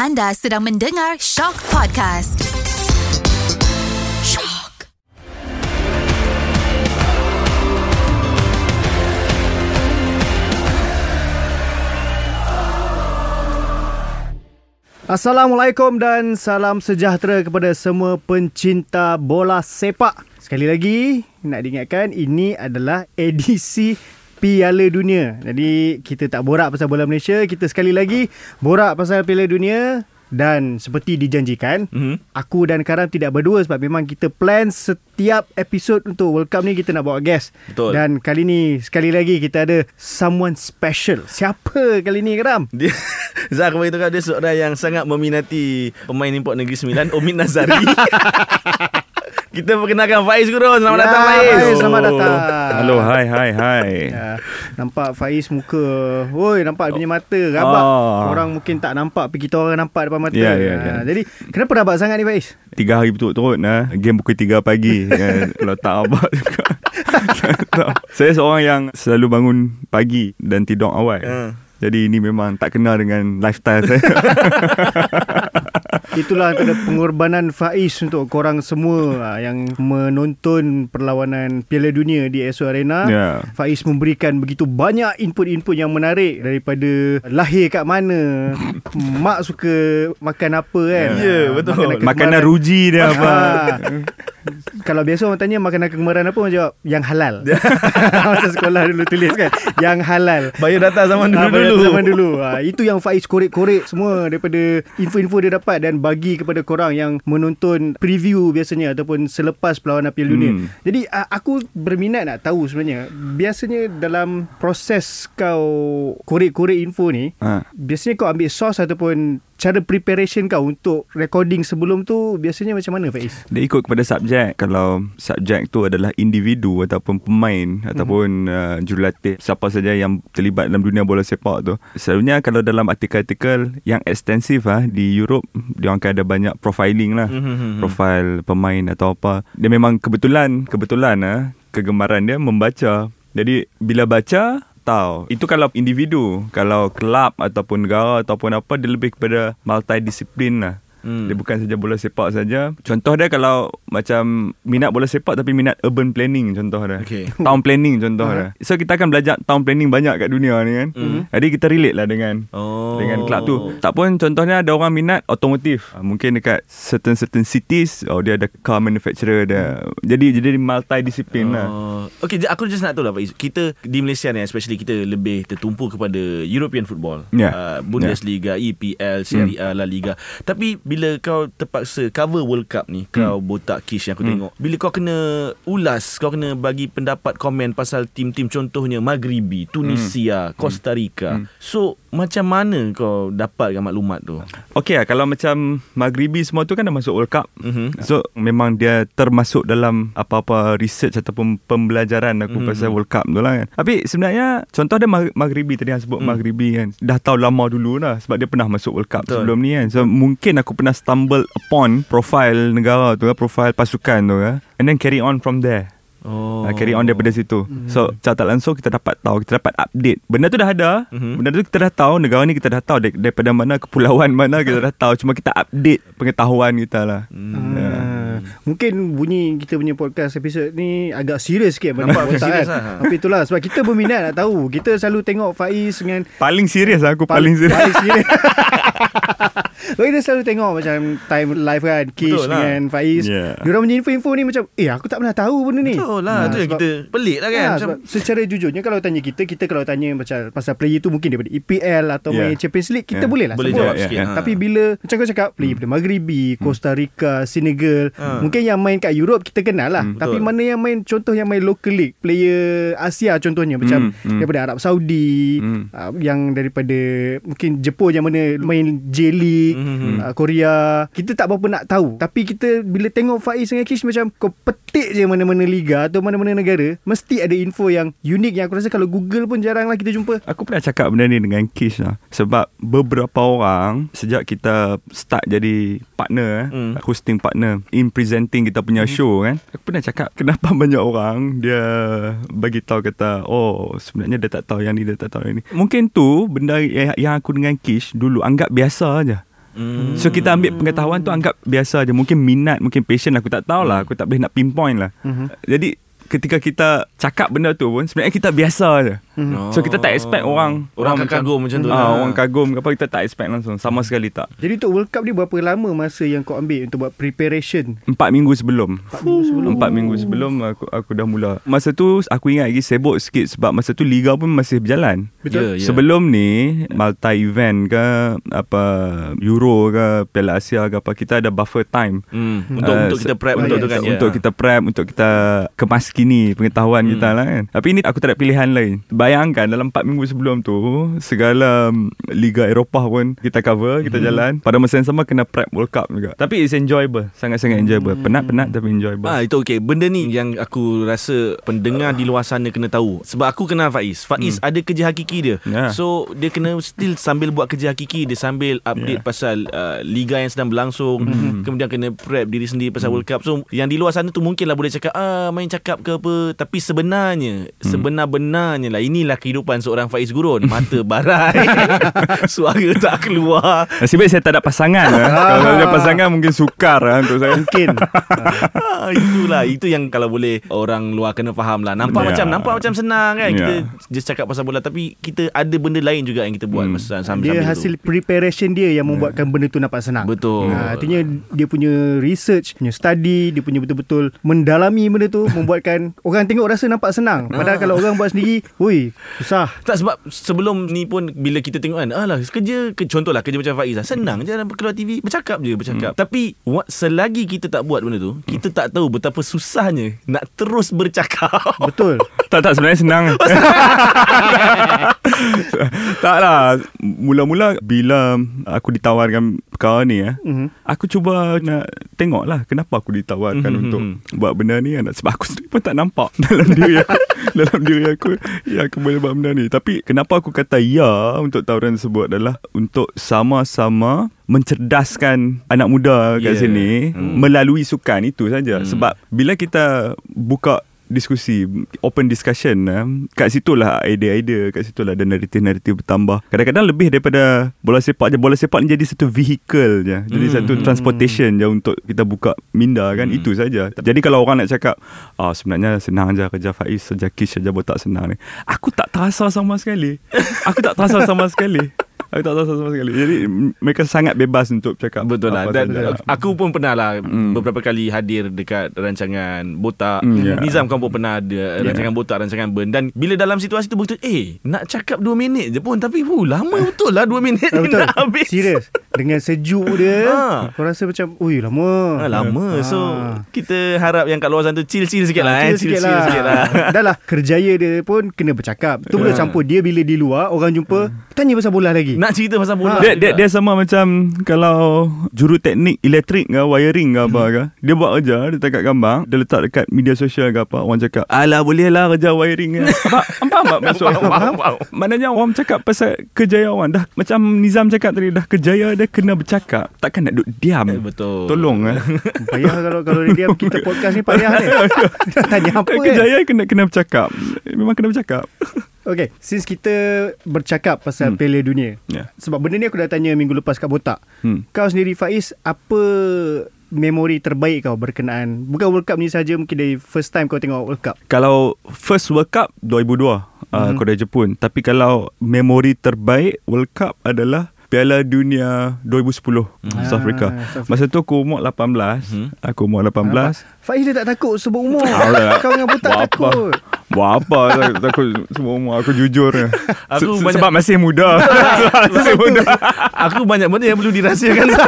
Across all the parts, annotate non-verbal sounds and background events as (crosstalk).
Anda sedang mendengar Shock Podcast. Shock. Assalamualaikum dan salam sejahtera kepada semua pencinta bola sepak. Sekali lagi nak diingatkan ini adalah edisi Piala Dunia. Jadi kita tak borak pasal bola Malaysia, kita sekali lagi borak pasal Piala Dunia dan seperti dijanjikan, mm-hmm. aku dan Karam tidak berdua sebab memang kita plan setiap episod untuk World Cup ni kita nak bawa guest. Betul. Dan kali ni sekali lagi kita ada someone special. Siapa kali ni Karam? (laughs) Dia Zah kemarin tu kan dia seorang yang sangat meminati pemain import Negeri Sembilan Omid Nazari. (laughs) Kita perkenalkan Faiz Guru. Selamat Ya, datang Faiz. Faiz, selamat datang. Hello, hi, hi, hi. Ya, nampak Faiz muka Woi nampak dia punya mata Rabak Oh. Orang mungkin tak nampak Tapi kita orang nampak depan mata Ya, ya, Ha, ya. Jadi kenapa rabak sangat ni Faiz? Tiga hari betul-betul nah. Game pukul 3 pagi. (laughs) ya, kalau tak abad juga. (laughs) Saya seorang yang selalu bangun pagi dan tidur awal. Ha. Jadi ini memang tak kenal dengan lifestyle saya. (laughs) Itulah antara pengorbanan Faiz Untuk korang semua ha, Yang menonton Perlawanan Piala Dunia Di Esso Arena Ya. Faiz memberikan begitu banyak input-input yang menarik Daripada lahir kat mana (laughs) Mak suka makan apa kan Ya, Ha, betul. makanan Makanan ruji dia (laughs) apa. Ha. Kalau biasa orang tanya makanan kegemaran apa Orang jawab yang halal Masa sekolah dulu tulis kan Yang halal Biodata zaman Ah, dulu-dulu. Zaman dulu ha, Itu yang Faiz korek-korek semua Daripada info-info dia dapat Dan bagi kepada korang Yang menonton preview biasanya Ataupun selepas perlawanan Piala Dunia Hmm. Jadi ah, aku berminat nak tahu sebenarnya Biasanya dalam proses kau Korek-korek info ni Ha. Biasanya kau ambil source Ataupun cara preparation kau Untuk recording sebelum tu Biasanya macam mana Faiz? Dia ikut kepada subjek Kalau subjek tu adalah individu Ataupun pemain Ataupun uh, jurulatih Siapa saja yang terlibat dalam dunia bola sepak tu Selalunya kalau dalam artikel-artikel Yang ekstensif ah Di Europe Dia orang akan ada banyak profiling lah. Mhm. Profil pemain atau apa. Dia memang kebetulan Kebetulan ah Kegemaran dia membaca. Jadi bila baca tahu itu kalau individu. Kalau kelab ataupun negara ataupun apa dia lebih kepada multidisiplin lah Hmm. dia bukan saja bola sepak saja. Contoh dia kalau macam minat bola sepak tapi minat urban planning contoh dia. Okey. (laughs) Town planning contoh dia. So kita akan belajar town planning banyak kat dunia ni kan. Hmm. Jadi kita relate lah dengan Oh. dengan kelab tu. Tak pun contohnya ada orang minat otomotif. Ah, Mungkin dekat certain certain cities oh dia ada car manufacturer dia. Jadi jadi multidisiplin lah. Oh. Okay, j- aku just nak tahu lah. Kita di Malaysia ni especially kita lebih tertumpu kepada European football. Ya. Uh, Bundesliga, EPL, Serie A, La Liga. Tapi bila kau terpaksa cover World Cup ni, kau botak kish yang aku tengok. Bila kau kena ulas, kau kena bagi pendapat komen pasal tim-tim contohnya Maghribi, Tunisia, Costa Rica. So, macam mana kau dapatkan maklumat tu? Okey lah kalau macam Maghribi semua tu kan dah masuk World Cup. Mhm. So memang dia termasuk dalam apa-apa research ataupun pembelajaran aku Mhm. pasal World Cup tu lah kan. Tapi sebenarnya contoh dia Mag- Maghribi tadi yang sebut Mhm. Maghribi kan. Dah tahu lama dulu lah sebab dia pernah masuk World Cup Betul. sebelum ni kan. So mungkin aku pernah stumble upon profile negara tu kan, profile pasukan tu kan. And then carry on from there. Oh. Oh. carry on daripada situ. So secara tak langsung kita dapat tahu, kita dapat update. Benda tu dah ada. Mhm. Benda tu kita dah tahu, negara ni kita dah tahu dar- daripada mana kepulauan mana kita dah tahu. Cuma kita update pengetahuan kita lah. Hmm. Ya. Ah, Mungkin bunyi kita punya podcast episod ni agak serius sikit benda Nampak botak serius kan. lah. Tapi itulah sebab kita berminat nak tahu. Kita selalu tengok Faiz dengan Paling serius lah aku Pal- paling serius. Paling serius. (laughs) (laughs) So kita selalu tengok macam time live kan Kish Betul lah. dengan Faiz. Yeah. Diorang punya info-info ni macam eh aku tak pernah tahu benda ni. Betul lah. Ah, tu yang kita pelik lah kan. Ha, Macam, sebab secara jujurnya kalau tanya kita kita kalau tanya macam pasal player tu mungkin daripada EPL atau Yeah. main Champions League kita Yeah. boleh lah boleh sebut. jawab Ya, sikit. ya. ha. Tapi bila macam kau cakap player daripada Maghribi, Costa Rica, Senegal, Ha. mungkin yang main kat Europe kita kenal lah. Hmm, Tapi betul. mana yang main contoh yang main local league, player Asia contohnya macam Hmm, hmm. daripada Arab Saudi, Hmm. uh, yang daripada mungkin Jepun yang mana main J League, Hmm. uh, Korea, kita tak berapa nak tahu. Tapi kita bila tengok Faiz dengan Kish macam kau petik je mana-mana liga atau mana-mana negara, mesti ada info yang unik yang aku rasa kalau Google pun jarang lah kita jumpa. Aku pernah cakap benda ni dengan Kish lah. Sebab beberapa orang sejak kita start jadi partner, hmm. hosting partner in presenting kita punya hmm. show kan. Aku pernah cakap kenapa (laughs) banyak orang dia bagi tahu kata oh sebenarnya dia tak tahu yang ni dia tak tahu yang ni. Mungkin tu benda yang, yang aku dengan Kish dulu anggap biasa aja. Hmm. So kita ambil pengetahuan tu anggap biasa je. Mungkin minat, mungkin passion aku tak tahulah. Aku tak boleh nak pinpoint lah. Mhm. Jadi ketika kita cakap benda tu pun sebenarnya kita biasa je. So kita tak expect orang Orang akan kagum macam tu ah, lah. Orang kagum apa kita tak expect langsung sama sekali tak. Jadi untuk World Cup ni berapa lama masa yang kau ambil untuk buat preparation? Empat minggu sebelum. Empat minggu sebelum. Empat minggu sebelum aku aku dah mula. Masa tu aku ingat lagi sibuk sikit sebab masa tu liga pun masih berjalan. Betul. Ya, ya. Sebelum ni multi event ke apa Euro ke Piala Asia ke apa kita ada buffer time. Hmm. Untuk Ah, untuk kita prep se- untuk yes, tu kan. ya. Untuk kita prep Untuk kita Kemaskini Pengetahuan Hmm. kita lah kan Tapi ini aku tak ada pilihan lain Bayangkan dalam 4 minggu sebelum tu Segala mm, Liga Eropah pun Kita cover Kita Hmm. jalan Pada masa yang sama Kena prep World Cup juga Tapi it's enjoyable Sangat-sangat enjoyable Hmm. Penat-penat tapi enjoyable Ah itu okey. Benda ni yang aku rasa pendengar di luar sana kena tahu. Sebab aku kenal Faiz. Faiz Hmm. ada kerja hakiki dia. Ya. So dia kena still sambil buat kerja hakiki dia sambil update Ya. pasal uh, liga yang sedang berlangsung. Hmm. Kemudian kena prep diri sendiri pasal World Cup. So yang di luar sana tu mungkinlah boleh cakap ah main cakap ke apa. Tapi sebenarnya Hmm. sebenar-benarnya lah inilah kehidupan seorang Faiz Gurun. Mata (laughs) barai. (laughs) Suara tak keluar. Nasib baik saya tak ada pasangan lah. Kalau ada pasangan Mungkin sukar lah Untuk saya Mungkin. Ah, itulah itu yang kalau boleh orang luar kena faham lah nampak Ya. macam nampak macam senang kan kita Ya. just cakap pasal bola tapi kita ada benda lain juga yang kita buat Hmm. masa sambil dia hasil preparation dia yang membuatkan benda tu nampak senang. betul Ha, artinya dia punya research, punya study, dia punya betul-betul mendalami benda tu membuatkan (laughs) orang tengok rasa nampak senang. Padahal kalau orang buat sendiri, susah. tak sebab sebelum ni pun bila kita tengok kan alah kerja ke, contohlah kerja macam Faiz lah senang je dalam keluar TV bercakap je bercakap Hmm. tapi what, selagi kita tak buat benda tu kita tak tahu betapa susahnya nak terus bercakap (laughs) Betul. Tak tak sebenarnya senang (laughs) Tak lah Mula-mula Bila Aku ditawarkan Perkara ni eh, Mhm. Aku cuba nak Tengok lah Kenapa aku ditawarkan Mhm. Untuk Buat benda ni kan Sebab aku sendiri pun tak nampak (laughs) Dalam diri aku Dalam diri aku Ya boleh buat benda ni Tapi kenapa aku kata ya Untuk tawaran tersebut adalah Untuk sama-sama Mencerdaskan Anak muda kat Yeah. sini Hmm. Melalui sukan Itu saja Hmm. Sebab Bila kita Buka diskusi open discussion eh, kat situlah idea-idea kat situlah ada naratif-naratif bertambah. Kadang-kadang lebih daripada bola sepak je. Bola sepak ni jadi satu vehicle je. Jadi Hmm. satu transportation je untuk kita buka minda kan? Hmm. itu saja. Jadi kalau orang nak cakap ah sebenarnya senang je kerja Faiz kerja Kish kerja botak senang ni. Aku tak terasa sama sekali. Aku tak terasa sama sekali Aku tak terasa sama sekali Jadi mereka sangat bebas untuk cakap Betul lah Dan saja. aku pun pernah lah Hmm. Beberapa kali hadir Dekat rancangan Botak Hmm, ya. Nizam kau pun pernah ada Rancangan Botak Rancangan Burn Dan bila dalam situasi tu betul Eh nak cakap 2 minit je pun Tapi hu, lama (laughs) betul lah 2 minit Ah, ni betul. nak habis Serius. Dengan sejuk dia, (laughs) Ha. kau rasa macam, ui lama. Ah, lama So Ah. kita harap yang kat luar sana tu Chill-chill sikit lah eh. Chill sikit Chill-chill lah. sikit lah (laughs) Dah lah kerjaya dia pun kena bercakap. Tu boleh Ah. campur dia bila di luar orang jumpa tanya pasal bola lagi. Nak cerita pasal bola. Dia, dia, juga. dia sama macam Kalau Juru teknik elektrik ke Wiring ke apa ke Dia buat kerja Dia tangkap gambar Dia letak dekat media sosial ke apa Orang cakap Alah boleh lah kerja wiring ke. (laughs) Faham faham tak maksud. Maknanya orang cakap pasal Kejayaan Dah macam Nizam cakap tadi Dah kejaya dia kena bercakap. Takkan nak duduk diam? Eh, Betul. Tolong eh. (laughs) Payah kalau kalau dia diam kita podcast ni payah ni. (laughs) tanya apa kan? Kejayaan kena kena bercakap. Memang kena bercakap Okay, since kita bercakap pasal Hmm. Piala Dunia. Ya. Sebab benda ni aku dah tanya minggu lepas kat Botak. Hmm. Kau sendiri Faiz, apa memori terbaik kau berkenaan bukan World Cup ni saja mungkin dari first time kau tengok World Cup. Kalau first World Cup 2002 uh, Mhm. Korea Jepun Tapi kalau memori terbaik World Cup adalah Piala Dunia 2010 Mhm. South Africa. Ah, South Masa tu aku umur 18. Mhm. Aku umur 18. Faiz dia tak takut sebut umur. Alah. kau dengan Botak takut. Buat apa? Tak- takut semua umur Aku jujur je. Aku Se- banyak- Sebab masih muda. (laughs) Masih muda. Aku banyak benda yang perlu dirahsiakan. (laughs)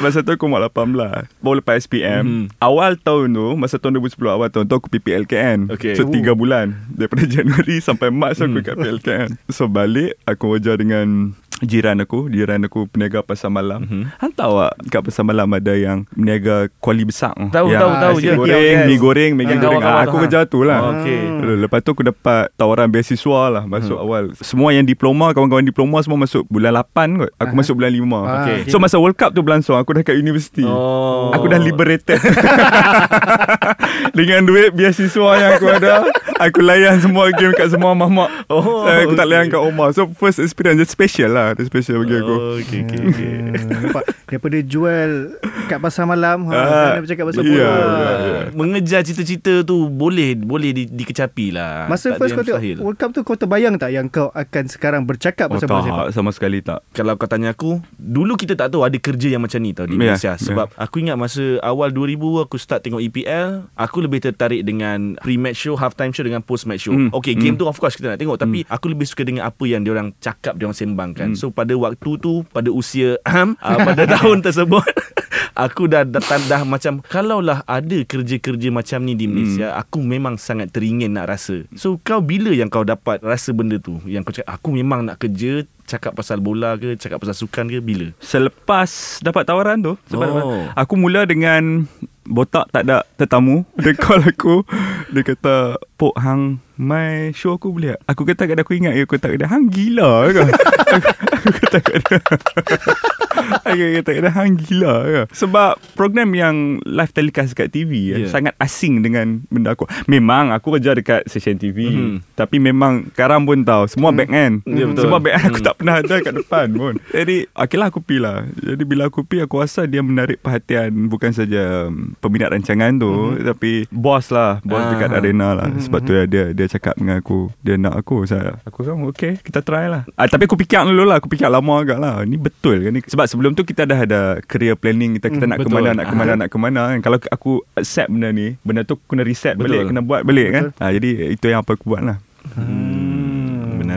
Masa tu aku umur 18 Baru lepas SPM Mhm. Awal tahun tu Masa tahun 2010 Awal tahun tu aku PPLKN Okay. So 3 bulan. Daripada (laughs) Januari sampai Mac Aku Hmm. kat PLKN So balik Aku kerja dengan Jiran aku Jiran aku peniaga pasar malam Mhm. Hantar awak Kat pasar malam ada yang Peniaga kuali besar Tahu, Yang tahu, tahu je. goreng Yes. Mi goreng Maggi Ah, goreng tahu, tahu, Ah, Aku tahu. kerja tu lah Oh, okay. Lalu Lepas tu aku dapat tawaran beasiswa lah Masuk Hmm. awal Semua yang diploma Kawan-kawan diploma Semua masuk bulan 8 kot Aku Aha. masuk bulan 5 Ah, Okay. So masa World Cup tu berlangsung Aku dah kat universiti Oh. Aku dah liberated (laughs) Dengan duit beasiswa yang aku ada Aku layan semua game kat semua mamak Oh, Aku tak okay. layan kat rumah So first experience special lah lah Dia special bagi aku Oh, okay, okay, okay. Hmm, nampak daripada jual kat pasar malam ha, Ah, uh, bercakap pasal ya, bola. ya, ya. Mengejar cita-cita tu boleh boleh di, dikecapi lah. Masa Tak first kau tengok. World Cup tu kau terbayang tak yang kau akan sekarang bercakap Oh pasal bola sepak? Sama sekali tak Kalau kau tanya aku Dulu kita tak tahu Ada kerja yang macam ni tau Di Ya, Malaysia ya. Sebab aku ingat masa Awal 2000 Aku start tengok EPL Aku lebih tertarik dengan Pre-match show Half time show Dengan post-match show Hmm, Okay game tu of course Kita nak tengok Tapi aku lebih suka dengan Apa yang diorang cakap Diorang sembangkan So pada waktu tu Pada usia uh, (laughs) Pada tahun tersebut (laughs) Aku dah, dah, dah, dah macam Kalaulah ada kerja-kerja macam ni di Malaysia Aku memang sangat teringin nak rasa. So kau bila yang kau dapat Rasa benda tu? Yang kau cakap Aku memang nak kerja Cakap pasal bola ke Cakap pasal sukan ke Bila? Selepas dapat tawaran tu sebab Oh. Aku mula dengan Botak tak ada tetamu (laughs) Dia call aku. Dia kata Pok Hang My show aku boleh tak? Aku kata kat Aku ingat Aku kata kat dia Hang gila ke aku, aku kata kat dia Aku kata kat dia Hang gila ke Sebab Program yang Live telecast kat TV Yeah. yeah. Sangat asing dengan Benda aku Memang aku kerja dekat Stesen TV Mhm. Tapi memang Karam pun tahu Semua back end Ya, betul. Semua back end Aku Hmm. tak pernah ada kat depan pun Jadi Okeylah aku pergi lah Jadi bila aku pergi Aku rasa dia menarik perhatian Bukan saja um, Peminat rancangan tu mm-hmm. Tapi Bos lah Bos Ah. dekat arena lah mm-hmm. Sebab tu dia, dia Dia cakap dengan aku Dia nak aku saya, Aku kata okay Kita try lah. Ah, Tapi aku fikir dulu lah Aku fikir lama agak lah Ni betul ke? Ni Sebab sebelum tu kita dah ada Career planning Kita, kita Hmm, nak betul. ke mana Nak ke mana Ah. Nak ke mana kan. Kalau aku accept benda ni Benda tu kena reset Betul. balik Kena buat balik kan. Ah, Jadi itu yang apa aku buat lah. Hmm,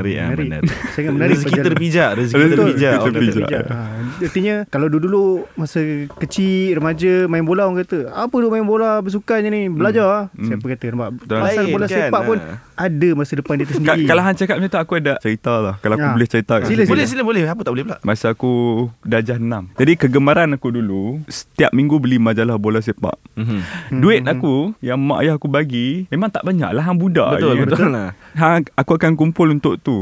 menarik ah, menarik. (laughs) Sangat menarik Rezeki perjalanan. terpijak, rezeki Betul, terpijak. rezeki kata. terpijak. Ha, artinya kalau dulu-dulu masa kecil remaja main bola orang kata apa tu main bola bersukan je ni belajar hmm. siapa kata nampak Betul. pasal bola kan, sepak pun ha. ada masa depan dia Ka- tersendiri Kalau Han cakap macam tu Aku ada cerita lah Kalau aku Ya. boleh cerita Sila, sini. Boleh, sila boleh. Apa tak boleh pula? Masa aku darjah 6 Jadi kegemaran aku dulu Setiap minggu beli majalah bola sepak Mhm. Duit aku Yang mak ayah aku bagi Memang tak banyak lah Hang budak Betul, je. betul lah. Hang, Aku akan kumpul untuk tu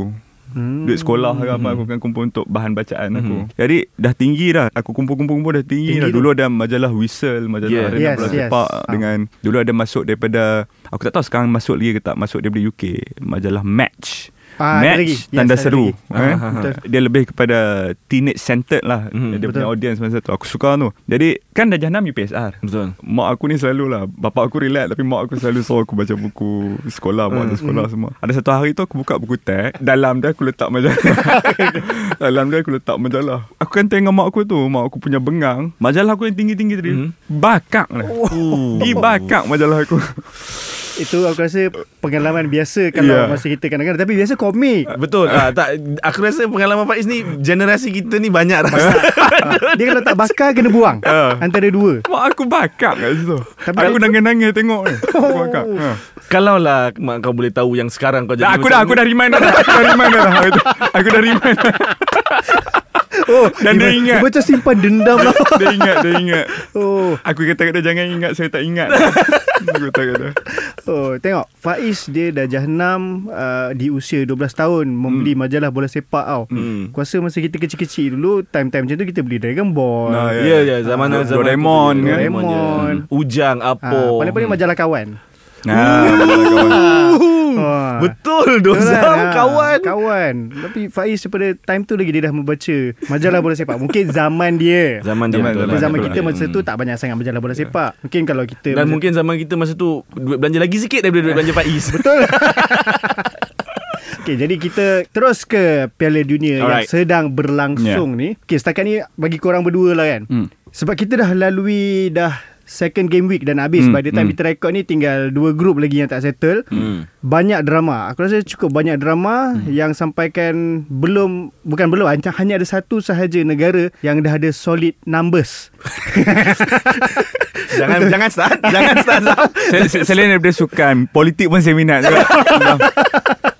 Hmm. Duit sekolah ke apa Aku akan kumpul untuk bahan bacaan aku Mhm. Jadi dah tinggi dah Aku kumpul-kumpul-kumpul dah tinggi, Tinggi dah tu. Dulu ada majalah Whistle Majalah Yeah. Arena Yes, Bola yes. Sepak Ah. Dengan Dulu ada masuk daripada Aku tak tahu sekarang masuk lagi ke tak Masuk daripada UK Majalah Match Ah, Match lagi. Yes, Tanda ada seru lagi. eh? Ah, betul. Dia lebih kepada Teenage centered lah Mhm, Dia punya betul. audience masa tu Aku suka tu Jadi Kan darjah 6 UPSR Betul. Mak aku ni selalu lah Bapak aku relax Tapi mak aku selalu suruh aku baca buku Sekolah Buat Hmm. sekolah semua Ada satu hari tu Aku buka buku teks Dalam dia aku letak majalah (laughs) Dalam dia aku letak majalah Aku kan tengok mak aku tu Mak aku punya bengang Majalah aku yang tinggi-tinggi tadi Mhm. Bakak lah Oh. Pergi bakak majalah aku itu aku rasa pengalaman biasa kalau Ya. masa kita kadang-kadang tapi biasa komik Betul. ah, tak aku rasa pengalaman Faiz ni generasi kita ni banyak rasa. (laughs) Dia kalau tak bakar kena buang Ah. antara dua Mak aku bakak kat situ Tapi Aku nangis-nangis tengok ni Aku Oh. bakak ha. Kalau lah mak kau boleh tahu yang sekarang kau jadi aku dah aku dah remind dah. Aku dah remind dah. Aku dah remind. Oh Dan dia ingat. dia macam simpan dendam lah (laughs) Dia ingat, dia ingat. oh Aku kata kat dia jangan ingat saya tak ingat. (laughs) aku kata kat dia. Oh, tengok Faiz dia dah jahanam uh, di usia 12 tahun membeli majalah bola sepak tau. Hmm. Aku rasa masa kita kecil-kecil dulu time-time macam tu kita beli Dragon Ball. Nah, Ya ya zaman Ah, zaman Doraemon kan? Doraemon. je. Ujang Ah, apa. paling-paling majalah kawan. Nah, kawan. (laughs) Betul Betul dosa kan? Ah, kawan. Kawan. Tapi Faiz daripada time tu lagi dia dah membaca majalah bola sepak. Mungkin zaman dia. Zaman dia Zaman- betul Tapi lah. zaman betul kita lah. masa tu tak banyak sangat majalah bola sepak. Mungkin kalau kita Dan masa- mungkin zaman kita masa tu duit belanja lagi sikit daripada duit belanja Faiz. Betul. (laughs) Okey, jadi kita terus ke Piala Dunia Alright. yang sedang berlangsung yeah. ni. Okey, setakat ni bagi korang berdua lah kan. Hmm. Sebab kita dah lalui dah second game week dan habis. Hmm, By the time hmm. kita record ni tinggal dua group lagi yang tak settle. Hmm. Banyak drama. Aku rasa cukup banyak drama hmm. yang sampaikan belum bukan belum hanya hanya ada satu sahaja negara yang dah ada solid numbers. (laughs) jangan jangan start, jangan start. Se- Selain daripada sukan Politik pun saya minat juga (laughs)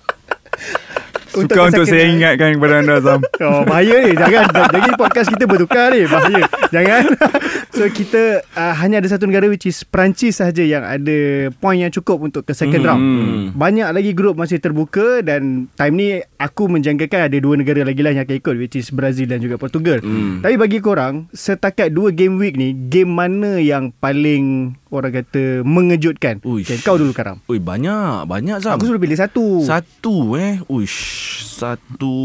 Suka untuk second- saya ingatkan kepada anda Zam (laughs) Oh bahaya ni. Jangan. Jadi podcast kita bertukar ni. Bahaya. Jangan. (laughs) So kita uh, Hanya ada satu negara Which is Perancis sahaja Yang ada Point yang cukup Untuk ke second Hmm. round. Hmm. Banyak lagi grup Masih terbuka Dan time ni Aku menjangkakan Ada dua negara lagi lah Yang akan ikut Which is Brazil Dan juga Portugal. Hmm. Tapi bagi korang Setakat dua game week ni Game mana yang paling orang kata mengejutkan. Uish. Okay, kau dulu Karam. Ui banyak Banyak Zam Aku suruh pilih satu. Satu eh Uish Satu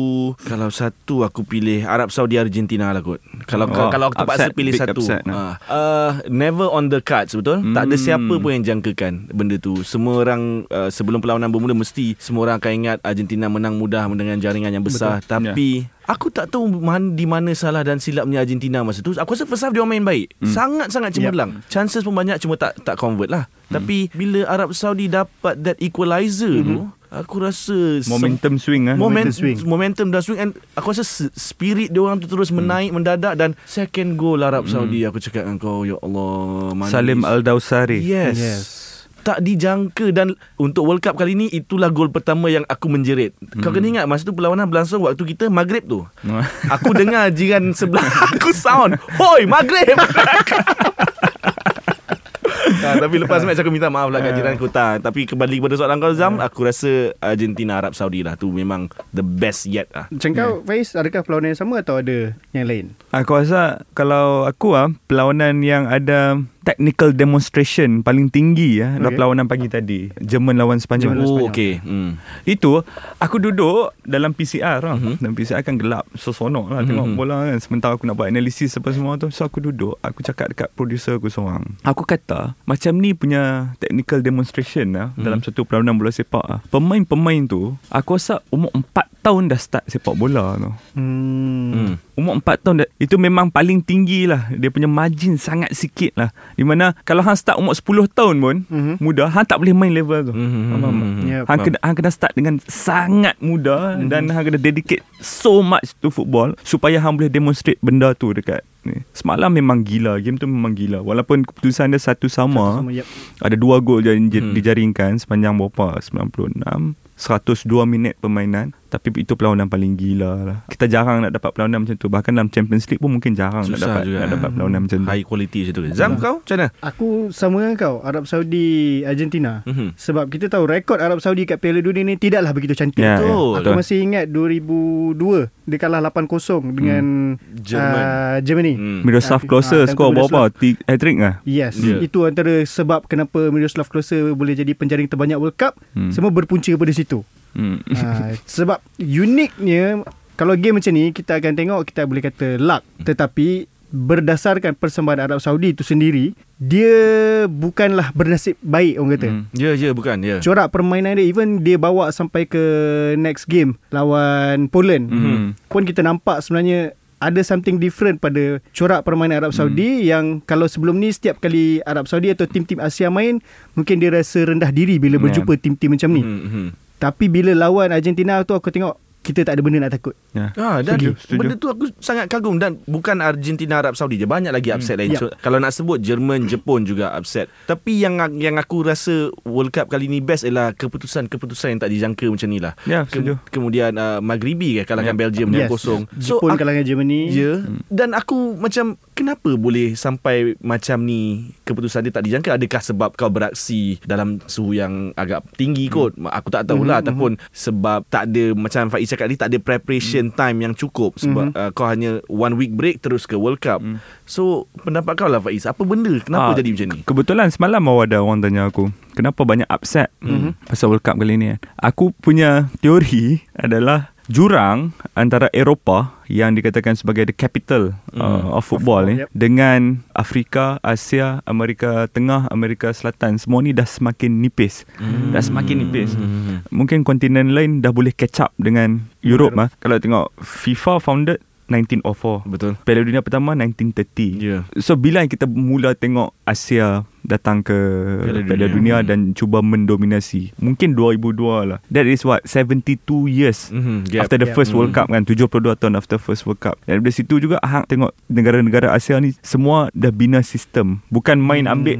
Kalau satu aku pilih Arab Saudi Argentina lah kot Kalau Oh, kalau aku terpaksa upset, pilih big satu upset lah. uh, Never on the cards betul hmm. Tak ada Hmm. siapa pun yang jangkakan Benda tu Semua orang uh, Sebelum perlawanan bermula Mesti Semua orang akan ingat Argentina menang mudah Dengan jaringan yang besar Betul. Tapi Aku tak tahu man, di mana salah dan silapnya Argentina masa tu. Aku rasa first half dia orang main baik. Hmm. Sangat-sangat cemerlang. Yep. Chances pun banyak cuma tak tak convert lah. Hmm. Tapi bila Arab Saudi dapat that equalizer hmm. tu, aku rasa Momentum swing ah. Moment, Momentum swing. momentum dah swing and aku rasa spirit dia orang tu terus menaik mendadak dan second goal Arab Saudi aku cakap dengan kau ya Allah manis. Salim Al-Dawsari. Yes. Yes. Tak dijangka dan untuk World Cup kali ni itulah gol pertama yang aku menjerit. Kau kena ingat masa tu perlawanan berlangsung waktu kita maghrib tu. (laughs) Aku dengar jiran sebelah (laughs) aku sound. Hoi, maghrib. Ha, (laughs) tapi lepas match aku minta maaf lah kat jiran aku tak. Tapi kembali kepada soalan kau Zam, aku rasa Argentina Arab Saudi lah tu memang the best yet lah. Macam kau Faiz adakah perlawanan yang sama atau ada yang lain? Aku rasa kalau aku ah perlawanan yang ada technical demonstration paling tinggi ya Okay. perlawanan pagi tadi. Jerman lawan Sepanyol. Jerman Oh, okey. Hmm. Itu aku duduk dalam PCR lah. Mhm. Dalam PCR kan gelap Sesonok lah tengok Mhm. bola kan Sementara aku nak buat analisis apa semua tu So aku duduk Aku cakap dekat producer aku seorang Aku kata Macam ni punya technical demonstration lah Mhm. Dalam satu perlawanan bola sepak lah Pemain-pemain tu Aku rasa umur 4 tahun dah start sepak bola tu Hmm. Hmm. Umur 4 tahun dah, Itu memang paling tinggi lah Dia punya margin sangat sikit lah Di mana Kalau hang start umur 10 tahun pun Mhm. Muda Hang tak boleh main level tu Mhm. Faham tak? Yep. Hang kena, hang kena start dengan sangat muda mm-hmm. dan hang kena dedicate so much to football supaya hang boleh demonstrate benda tu dekat ni. Semalam memang gila, game tu memang gila. Walaupun keputusan dia satu sama, Sama, yep. ada dua gol je Hmm. hmm. dijaringkan sepanjang berapa? 96 102 minit permainan tapi itu perlawanan paling gila lah. Kita jarang nak dapat perlawanan macam tu. Bahkan dalam Champions League pun mungkin jarang nak Susah dapat juga. nak dapat perlawanan macam tu. High quality macam tu. Zam kau macam mana? Aku sama dengan kau Arab Saudi Argentina Mhm. Sebab kita tahu rekod Arab Saudi kat Piala Dunia ni tidaklah begitu cantik. Ya, Betul. Aku masih ingat 2002 dia kalah 8-0 dengan Jerman. Uh, Germany. Hmm. Miroslav Ah, Klose ah, time skor berapa? Hat-trick lah. Yes, Ya. itu antara sebab kenapa Miroslav Klose boleh jadi penjaring terbanyak World Cup. Hmm. Semua berpunca daripada situ. Hmm. ha, sebab uniknya kalau game macam ni kita akan tengok kita boleh kata luck tetapi berdasarkan persembahan Arab Saudi itu sendiri dia bukanlah bernasib baik orang kata. Hmm. Ya, ya bukan, ya. Corak permainan dia even dia bawa sampai ke next game lawan Poland. Mhm. Pun kita nampak sebenarnya ada something different pada corak permainan Arab Saudi hmm. yang kalau sebelum ni setiap kali Arab Saudi atau tim-tim Asia main mungkin dia rasa rendah diri bila Yeah. berjumpa tim-tim macam ni. Hmm, hmm. Tapi bila lawan Argentina tu aku tengok kita tak ada benda nak takut. Ya. Ah, dan Setuju, setuju. benda tu aku sangat kagum dan bukan Argentina Arab Saudi je banyak lagi upset lain. Ya. So, kalau nak sebut Jerman, (coughs) Jepun juga upset. Tapi yang yang aku rasa World Cup kali ni best ialah keputusan-keputusan yang tak dijangka macam ni lah. Ya, setuju. kemudian uh, Maghribi kan kalahkan Ya. Belgium dengan kosong. Jepun aku- kalahkan Germany. Ya. Dan aku macam kenapa boleh sampai macam ni keputusan dia tak dijangka? Adakah sebab kau beraksi dalam suhu yang agak tinggi kot? Aku tak tahulah Mhm, ataupun sebab tak ada macam Faiz cakap tadi tak ada preparation time yang cukup sebab Mhm. uh, kau hanya one week break terus ke World Cup. So pendapat kau lah Faiz, apa benda? Kenapa Ah, jadi macam ni? Kebetulan semalam baru ada orang tanya aku Kenapa banyak upset mm-hmm. Pasal World Cup kali ni Aku punya teori adalah Jurang antara Eropah yang dikatakan sebagai the capital mm. uh, of football ni Yep. dengan Afrika, Asia, Amerika Tengah, Amerika Selatan semua ni dah semakin nipis. Mm. Dah semakin nipis. Hmm. Mungkin kontinen lain dah boleh catch up dengan Europe ah. Kalau tengok FIFA founded 1904. Betul. Piala Dunia pertama 1930. Ya. So bila kita mula tengok Asia datang ke Piala Piala, Dunia. Dunia, dan cuba mendominasi. Mungkin 2002 lah. That is what 72 years Mhm, gap. after the Gap. first Mhm. World Cup kan 72 tahun after first World Cup. Dan dari situ juga hang tengok negara-negara Asia ni semua dah bina sistem. Bukan main ambil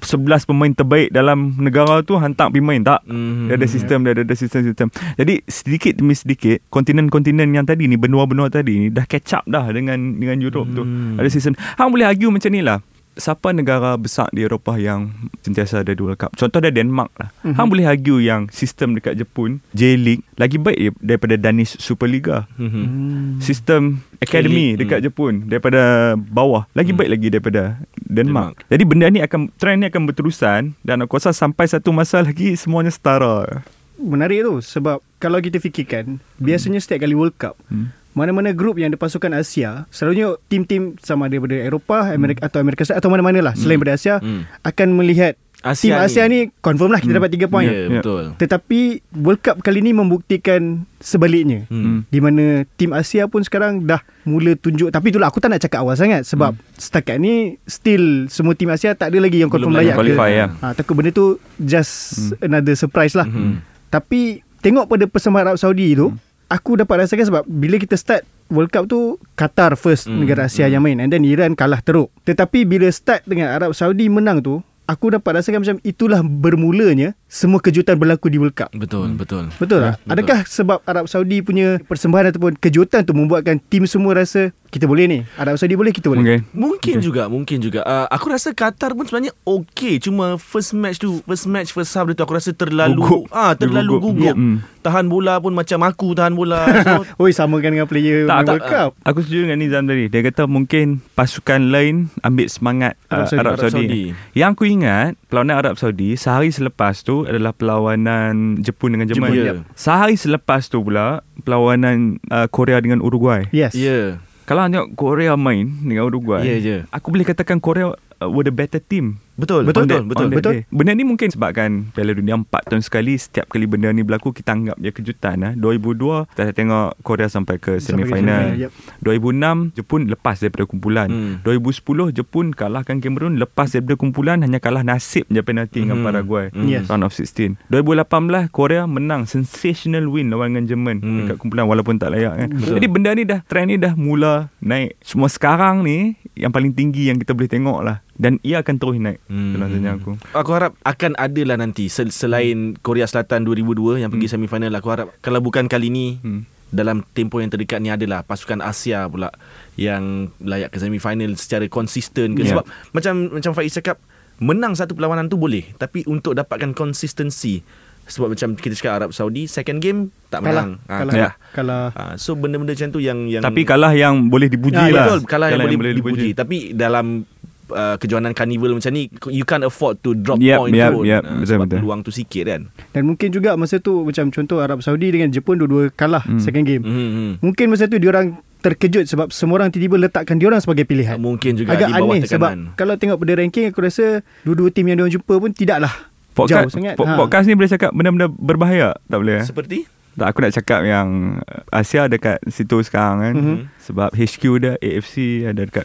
11 pemain terbaik dalam negara tu hantar pergi main tak. Mhm. Dia ada sistem dia ada sistem-sistem. Jadi sedikit demi sedikit kontinen-kontinen yang tadi ni benua-benua tadi ni dah catch up dah dengan dengan Europe tu. Hmm. Ada sistem. Hang boleh argue macam ni lah. Siapa negara besar di Eropah yang sentiasa ada World Cup? Contoh dia Denmark lah. Mm-hmm. Hang boleh argue yang sistem dekat Jepun, J-League, lagi baik daripada Danish Superliga. Mhm. Hmm. Sistem academy dekat hmm. Jepun daripada bawah lagi baik lagi daripada Denmark. Denmark. Jadi benda ni akan trend ni akan berterusan dan aku rasa sampai satu masa lagi semuanya setara. Menarik tu sebab kalau kita fikirkan biasanya setiap kali World Cup Hmm. Mana-mana grup yang ada pasukan Asia selalunya tim-tim sama daripada Eropah Amerika atau Amerika Selatan atau mana-mana lah selain daripada Asia Hmm. akan melihat tim Asia Asia ni confirm lah kita Hmm. dapat 3 poin. Ya, Ya. betul. Tetapi World Cup kali ni membuktikan sebaliknya. Hmm. Di mana tim Asia pun sekarang dah mula tunjuk tapi itulah aku tak nak cakap awal sangat sebab hmm. setakat ni still semua tim Asia tak ada lagi yang confirm Belum layak qualify, ke. ya. Ha, takut benda tu just hmm. another surprise lah. Hmm. Tapi tengok pada persembahan Arab Saudi tu hmm. Aku dapat rasakan sebab bila kita start World Cup tu Qatar first hmm. negara Asia Hmm. yang main and then Iran kalah teruk. Tetapi bila start dengan Arab Saudi menang tu aku dapat rasakan macam itulah bermulanya semua kejutan berlaku di World Cup. Betul, betul. Betul tak? betul. Adakah sebab Arab Saudi punya persembahan ataupun kejutan tu membuatkan tim semua rasa kita boleh ni. Arab Saudi boleh, kita boleh. Mungkin. Mungkin okay. juga, mungkin juga. Uh, aku rasa Qatar pun sebenarnya okey. Cuma first match tu, first match, first half tu aku rasa terlalu Gugup. ah terlalu gugup. gugup. Ya. Hmm. Tahan bola pun macam aku tahan bola. (laughs) So, (laughs) Oi, samakan dengan player Tak, tak, World Cup. Aku setuju dengan Nizam tadi. Dia kata mungkin pasukan lain ambil semangat Arab uh, Saudi. Arab, Arab Saudi. Saudi. Yang aku ingat perlawanan Arab Saudi sehari selepas tu adalah perlawanan Jepun dengan Jerman. Jepun, ya. Sehari selepas tu pula perlawanan uh, Korea dengan Uruguay. Yes. ya. Yeah. Kalau tengok Korea main dengan Uruguay, Ya, ya. aku boleh katakan Korea uh, were the better team. Betul, Betul, betul, that- betul. on that betul. day. Benda ni mungkin sebabkan Piala Dunia 4 tahun sekali Setiap kali benda ni berlaku Kita anggap dia kejutan eh. 2002 Kita tengok Korea sampai ke semifinal semifinal, yep. 2006 Jepun lepas daripada kumpulan Hmm. 2010 Jepun kalahkan Cameroon Lepas daripada kumpulan Hanya kalah nasib je penalti dengan Hmm. Paraguay Hmm. Yes. Round of 16 2018 Korea menang Sensational win lawan dengan Jerman Hmm. Dekat kumpulan Walaupun tak layak kan Betul. Jadi benda ni dah Trend ni dah mula naik Semua sekarang ni Yang paling tinggi yang kita boleh tengok lah Dan ia akan terus naik Hmm. Dalam tanya aku Aku harap akan ada lah nanti Sel- Selain Korea Selatan 2002 Yang pergi semifinal Aku harap Kalau bukan kali ni Hmm. Dalam tempoh yang terdekat ni adalah Pasukan Asia pula Yang layak ke semifinal Secara konsisten ke Ya. Sebab Macam macam Faiz cakap Menang satu perlawanan tu boleh Tapi untuk dapatkan konsistensi Sebab macam kita cakap Arab Saudi Second game Tak Kalah. menang Ah, Kalah. kalah. Kalah. Ah, So benda-benda macam tu yang, yang Tapi kalah yang boleh dipuji Ya, lah. Betul Kalah yang boleh dipuji Tapi dalam uh, kejohanan carnival macam ni you can't afford to drop Yep, point yep, pun yep. Ah, Betul, sebab betul. peluang tu sikit kan Dan mungkin juga masa tu macam contoh Arab Saudi dengan Jepun dua-dua kalah Hmm. second game. hmm, hmm. Mungkin masa tu diorang terkejut sebab semua orang tiba-tiba letakkan diorang sebagai pilihan. mungkin juga Agak di bawah aneh tekanan sebab kalau tengok pada ranking aku rasa dua-dua tim yang diorang jumpa pun tidaklah jauh Podcast, sangat. po- podcast ni boleh cakap benda-benda berbahaya. Tak boleh eh? seperti Tak, aku nak cakap yang uh, Asia dekat situ sekarang kan. Mhm. Sebab HQ dia AFC ada dekat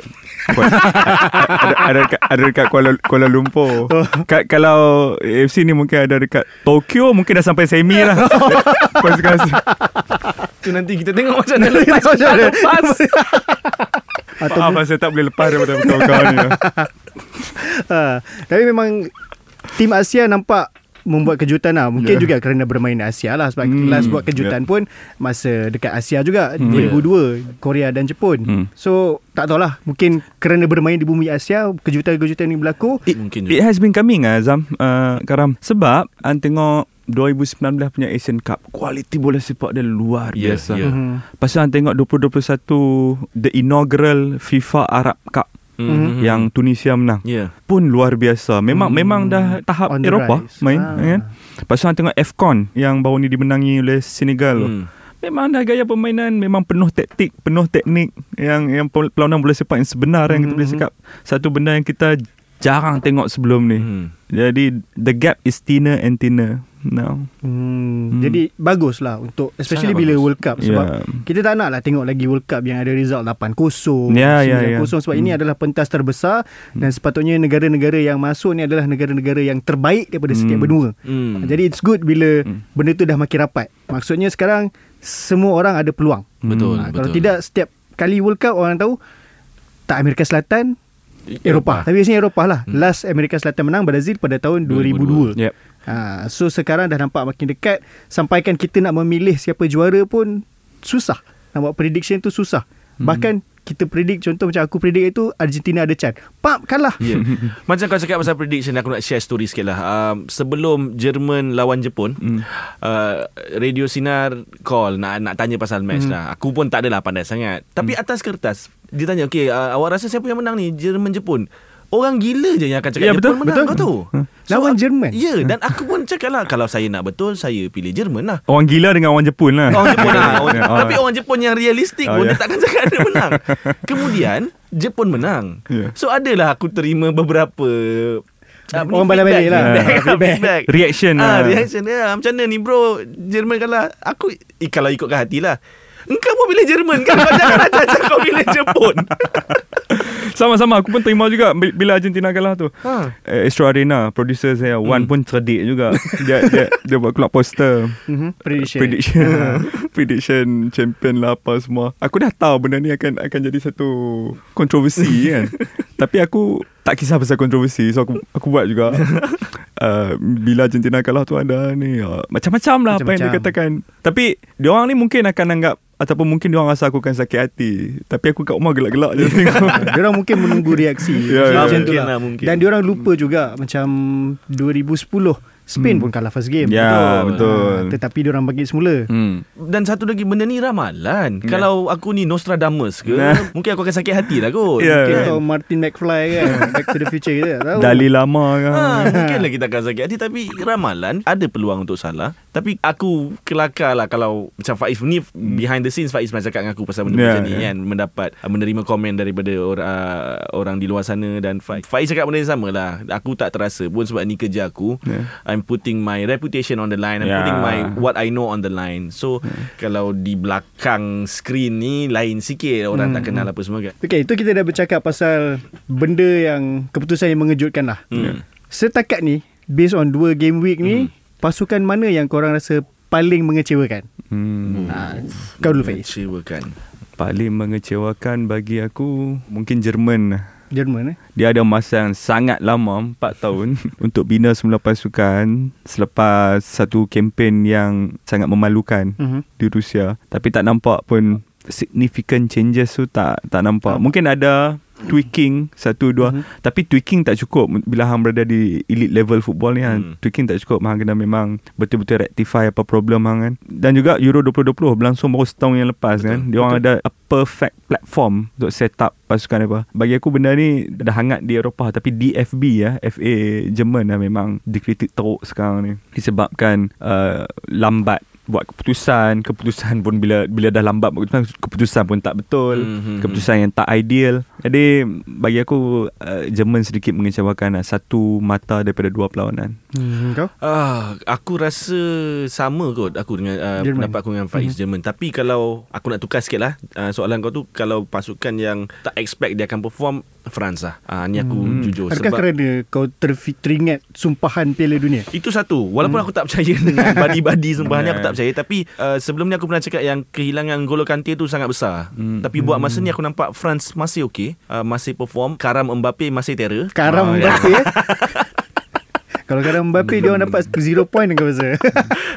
Kuala, (laughs) ada, ada dekat ada dekat Kuala, Kuala Lumpur. Oh. Ka, kalau AFC ni mungkin ada dekat Tokyo mungkin dah sampai semi lah. (laughs) Tu nanti kita tengok macam mana lepas Macam mana? lepas (laughs) Atau Maaf saya tak boleh lepas daripada kawan-kawan ni. ha, tapi memang tim Asia nampak membuat kejutan lah. Mungkin Ya. juga kerana bermain di Asia lah. Sebab Hmm, last buat kejutan pun masa dekat Asia juga. Hmm. 2002, Korea dan Jepun. Hmm. So, tak tahulah. Mungkin kerana bermain di bumi Asia, kejutan-kejutan ni berlaku. It, Mungkin it juga has been coming ah Azam uh, Karam Sebab An tengok 2019 punya Asian Cup Kualiti bola sepak dia luar biasa ya. Mhm. Lepas tu An tengok 2021 The inaugural FIFA Arab Cup Mhm. Yang Tunisia menang Ya Pun luar biasa Memang Hmm. memang dah tahap On Eropah rise. main Ah. kan? Lepas tu An tengok AFCON Yang baru ni dimenangi oleh Senegal. Hmm. Memang dah gaya permainan Memang penuh taktik Penuh teknik Yang yang perlawanan bola sepak yang sebenar Yang kita boleh cakap Satu benda yang kita Jarang tengok sebelum ni Hmm. Jadi The gap is thinner and thinner Now Hmm. Hmm. Jadi baguslah untuk especially Sangat bila bagus. World Cup sebab Yeah. kita tak nak lah tengok lagi World Cup yang ada result 8-0, Ya, ya, 9-0 ya. sebab ini Hmm. adalah pentas terbesar dan sepatutnya negara-negara yang masuk ni adalah negara-negara yang terbaik daripada setiap Hmm. benua. Hmm. Jadi it's good bila Hmm. benda tu dah makin rapat. Maksudnya sekarang semua orang ada peluang. Betul, Ha, betul. kalau tidak setiap kali World Cup orang tahu tak Amerika Selatan Eropah. Tapi biasanya Eropah lah. Hmm. Last Amerika Selatan menang Brazil pada tahun 2002. 2002. Yep Ha, so sekarang dah nampak makin dekat Sampaikan kita nak memilih siapa juara pun Susah Nak buat prediction tu susah Hmm. Bahkan kita predict contoh macam aku predict itu Argentina ada chance. Pap kalah. Yeah. (laughs) Macam kau cakap pasal prediction Aku nak share story sikit lah um, Sebelum Jerman lawan Jepun mm. uh, Radio Sinar call Nak nak tanya pasal match mm. lah Aku pun tak adalah pandai sangat Tapi mm. atas kertas Dia tanya Okay uh, awak rasa siapa yang menang ni Jerman-Jepun Orang gila je yang akan cakap Ya, Jepun betul, menang betul. kau tahu Lawan Jerman. Ya dan aku pun cakap lah Kalau saya nak betul Saya pilih Jerman lah Orang gila dengan orang Jepun lah. Orang Jepun lah (laughs) orang, Oh. Tapi orang Jepun yang realistik Oh, pun ya. Dia takkan cakap dia menang (laughs) Kemudian Jepun menang Ya. So adalah aku terima beberapa ah, Orang ni balik-balik feedback, lah. feedback, Feedback. feedback. Reaction ah, lah. Reaction dia Macam mana ni bro Jerman kalah Aku eh, Kalau ikutkan hati lah Engkau pun pilih Jerman kan Kau jangan (laughs) ajar kau pilih Jepun (laughs) Sama-sama aku pun terima juga bi- bila Argentina kalah tu. Ha. Eh, Astro Arena producer saya Wan pun cerdik juga. dia dia dia buat keluar poster. Mhm, Prediction. Prediction (laughs) Prediction Champion lah apa semua Aku dah tahu benda ni akan akan jadi satu Kontroversi kan Tapi aku Tak kisah pasal kontroversi So aku aku buat juga. Uh, (laughs) Bila Argentina kalah tu ada ni uh, Macam-macam lah Apa yang dia Macam-macam. katakan. Tapi Diorang ni mungkin akan anggap Ataupun mungkin diorang rasa aku akan sakit hati. Tapi aku kat rumah gelak-gelak je. (laughs) Tengok. Diorang mungkin menunggu reaksi Ya, ya, Macam ya. tu Mungkin lah, mungkin. Dan diorang lupa juga Macam 2010 Spain pun kalah first game. Ya betul. Ah, Tetapi diorang bagi semula. Hmm. Dan satu lagi Benda ni ramalan. Ya. Kalau aku ni Nostradamus ke Nah. (laughs) Mungkin aku akan sakit hati lah kot. Ya. Mungkin Kan? kau Martin McFly kan (laughs) Back to the future kita tak tahu. Dalil lama kan Ha, mungkinlah kita akan sakit hati. Tapi ramalan Ada peluang untuk salah. Tapi aku kelakar lah Kalau Macam Faiz ni Behind the scenes Faiz pernah cakap dengan aku Pasal benda Ya, macam ni ya. kan. Mendapat Menerima komen daripada orang, uh, orang di luar sana Dan Faiz. Faiz cakap benda yang sama lah. Aku tak terasa pun Sebab ni kerja aku. Ya. I'm putting my reputation on the line I'm Ya. putting my What I know on the line. So Kalau di belakang Screen ni Lain sikit Orang tak kenal apa semua kan. Okay itu kita dah bercakap pasal Benda yang Keputusan yang mengejutkan lah. Hmm. Setakat ni Based on dua game week ni Pasukan mana yang korang rasa Paling mengecewakan? Hmm. ha, Kau dulu Faiz. Kecewakan Paling mengecewakan bagi aku Mungkin Jerman Jerman eh? Dia ada masa yang sangat lama 4 tahun (laughs) Untuk bina semula pasukan Selepas satu kempen yang Sangat memalukan Mhm. Di Rusia. Tapi tak nampak pun Significant changes tu Tak tak nampak. Mungkin ada Tweaking Satu dua Mhm. Tapi tweaking tak cukup Bila hang berada di Elite level football ni Hmm. hmm. Tweaking tak cukup Hang kena memang Betul-betul rectify Apa problem hang kan Dan juga Euro 2020 Berlangsung baru setahun yang lepas Betul. kan Dia orang ada A perfect platform Untuk set up pasukan apa Bagi aku benda ni Dah hangat di Eropah Tapi DFB ya FA Jerman lah memang Dikritik teruk sekarang ni Disebabkan uh, Lambat buat keputusan keputusan pun bila bila dah lambat buat keputusan keputusan pun tak betul Mhm. keputusan yang tak ideal jadi bagi aku uh, Jerman sedikit mengecewakan lah. satu mata daripada dua perlawanan hmm, Kau Ah, aku rasa sama kot aku dengan uh, pendapat aku dengan Faiz Jerman. Tapi kalau aku nak tukar sikit lah uh, soalan kau tu kalau pasukan yang tak expect dia akan perform France lah. Ah ni aku Hmm. jujur. Adakah sebab kerana Kau terfi- teringat Sumpahan Piala Dunia? Itu satu. Walaupun Hmm. aku tak percaya (laughs) Dengan (laughs) badi-badi sumpah ni Aku tak percaya. Tapi uh, sebelum ni aku pernah cakap Yang kehilangan Golo Kante tu sangat besar. Hmm. Tapi buat masa ni Aku nampak France masih okey. Uh, Masih perform. Karam Mbappe masih terror. Karam Oh, ya. Mbappe. eh (laughs) Kalau Karam Mbappe Dia orang dapat zero point Kau (laughs) rasa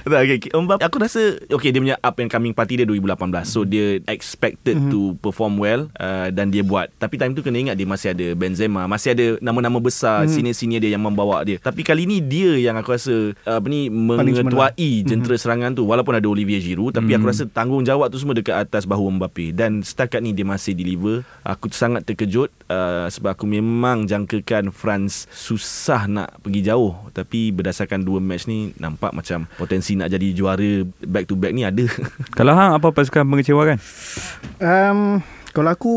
tak, okay, okay. Mbappe, aku rasa Okay dia punya up and coming party dia 2018 So dia expected Mhm. to perform well uh, Dan dia buat. Tapi time tu kena ingat Dia masih ada Benzema Masih ada nama-nama besar Mhm. Senior-senior dia yang membawa dia. Tapi kali ni dia yang aku rasa uh, Apa ni Mengetuai jentera serangan tu. Walaupun ada Olivier Giroud Tapi aku Mhm. rasa tanggungjawab tu semua Dekat atas bahu Mbappe. Dan setakat ni dia masih deliver. Aku sangat terkejut uh, Sebab aku memang jangkakan France Susah nak pergi jauh Tapi berdasarkan dua match ni Nampak macam potensi nak jadi juara Back to back ni ada. (laughs) Kalau hang apa pasukan mengecewakan um, Kalau aku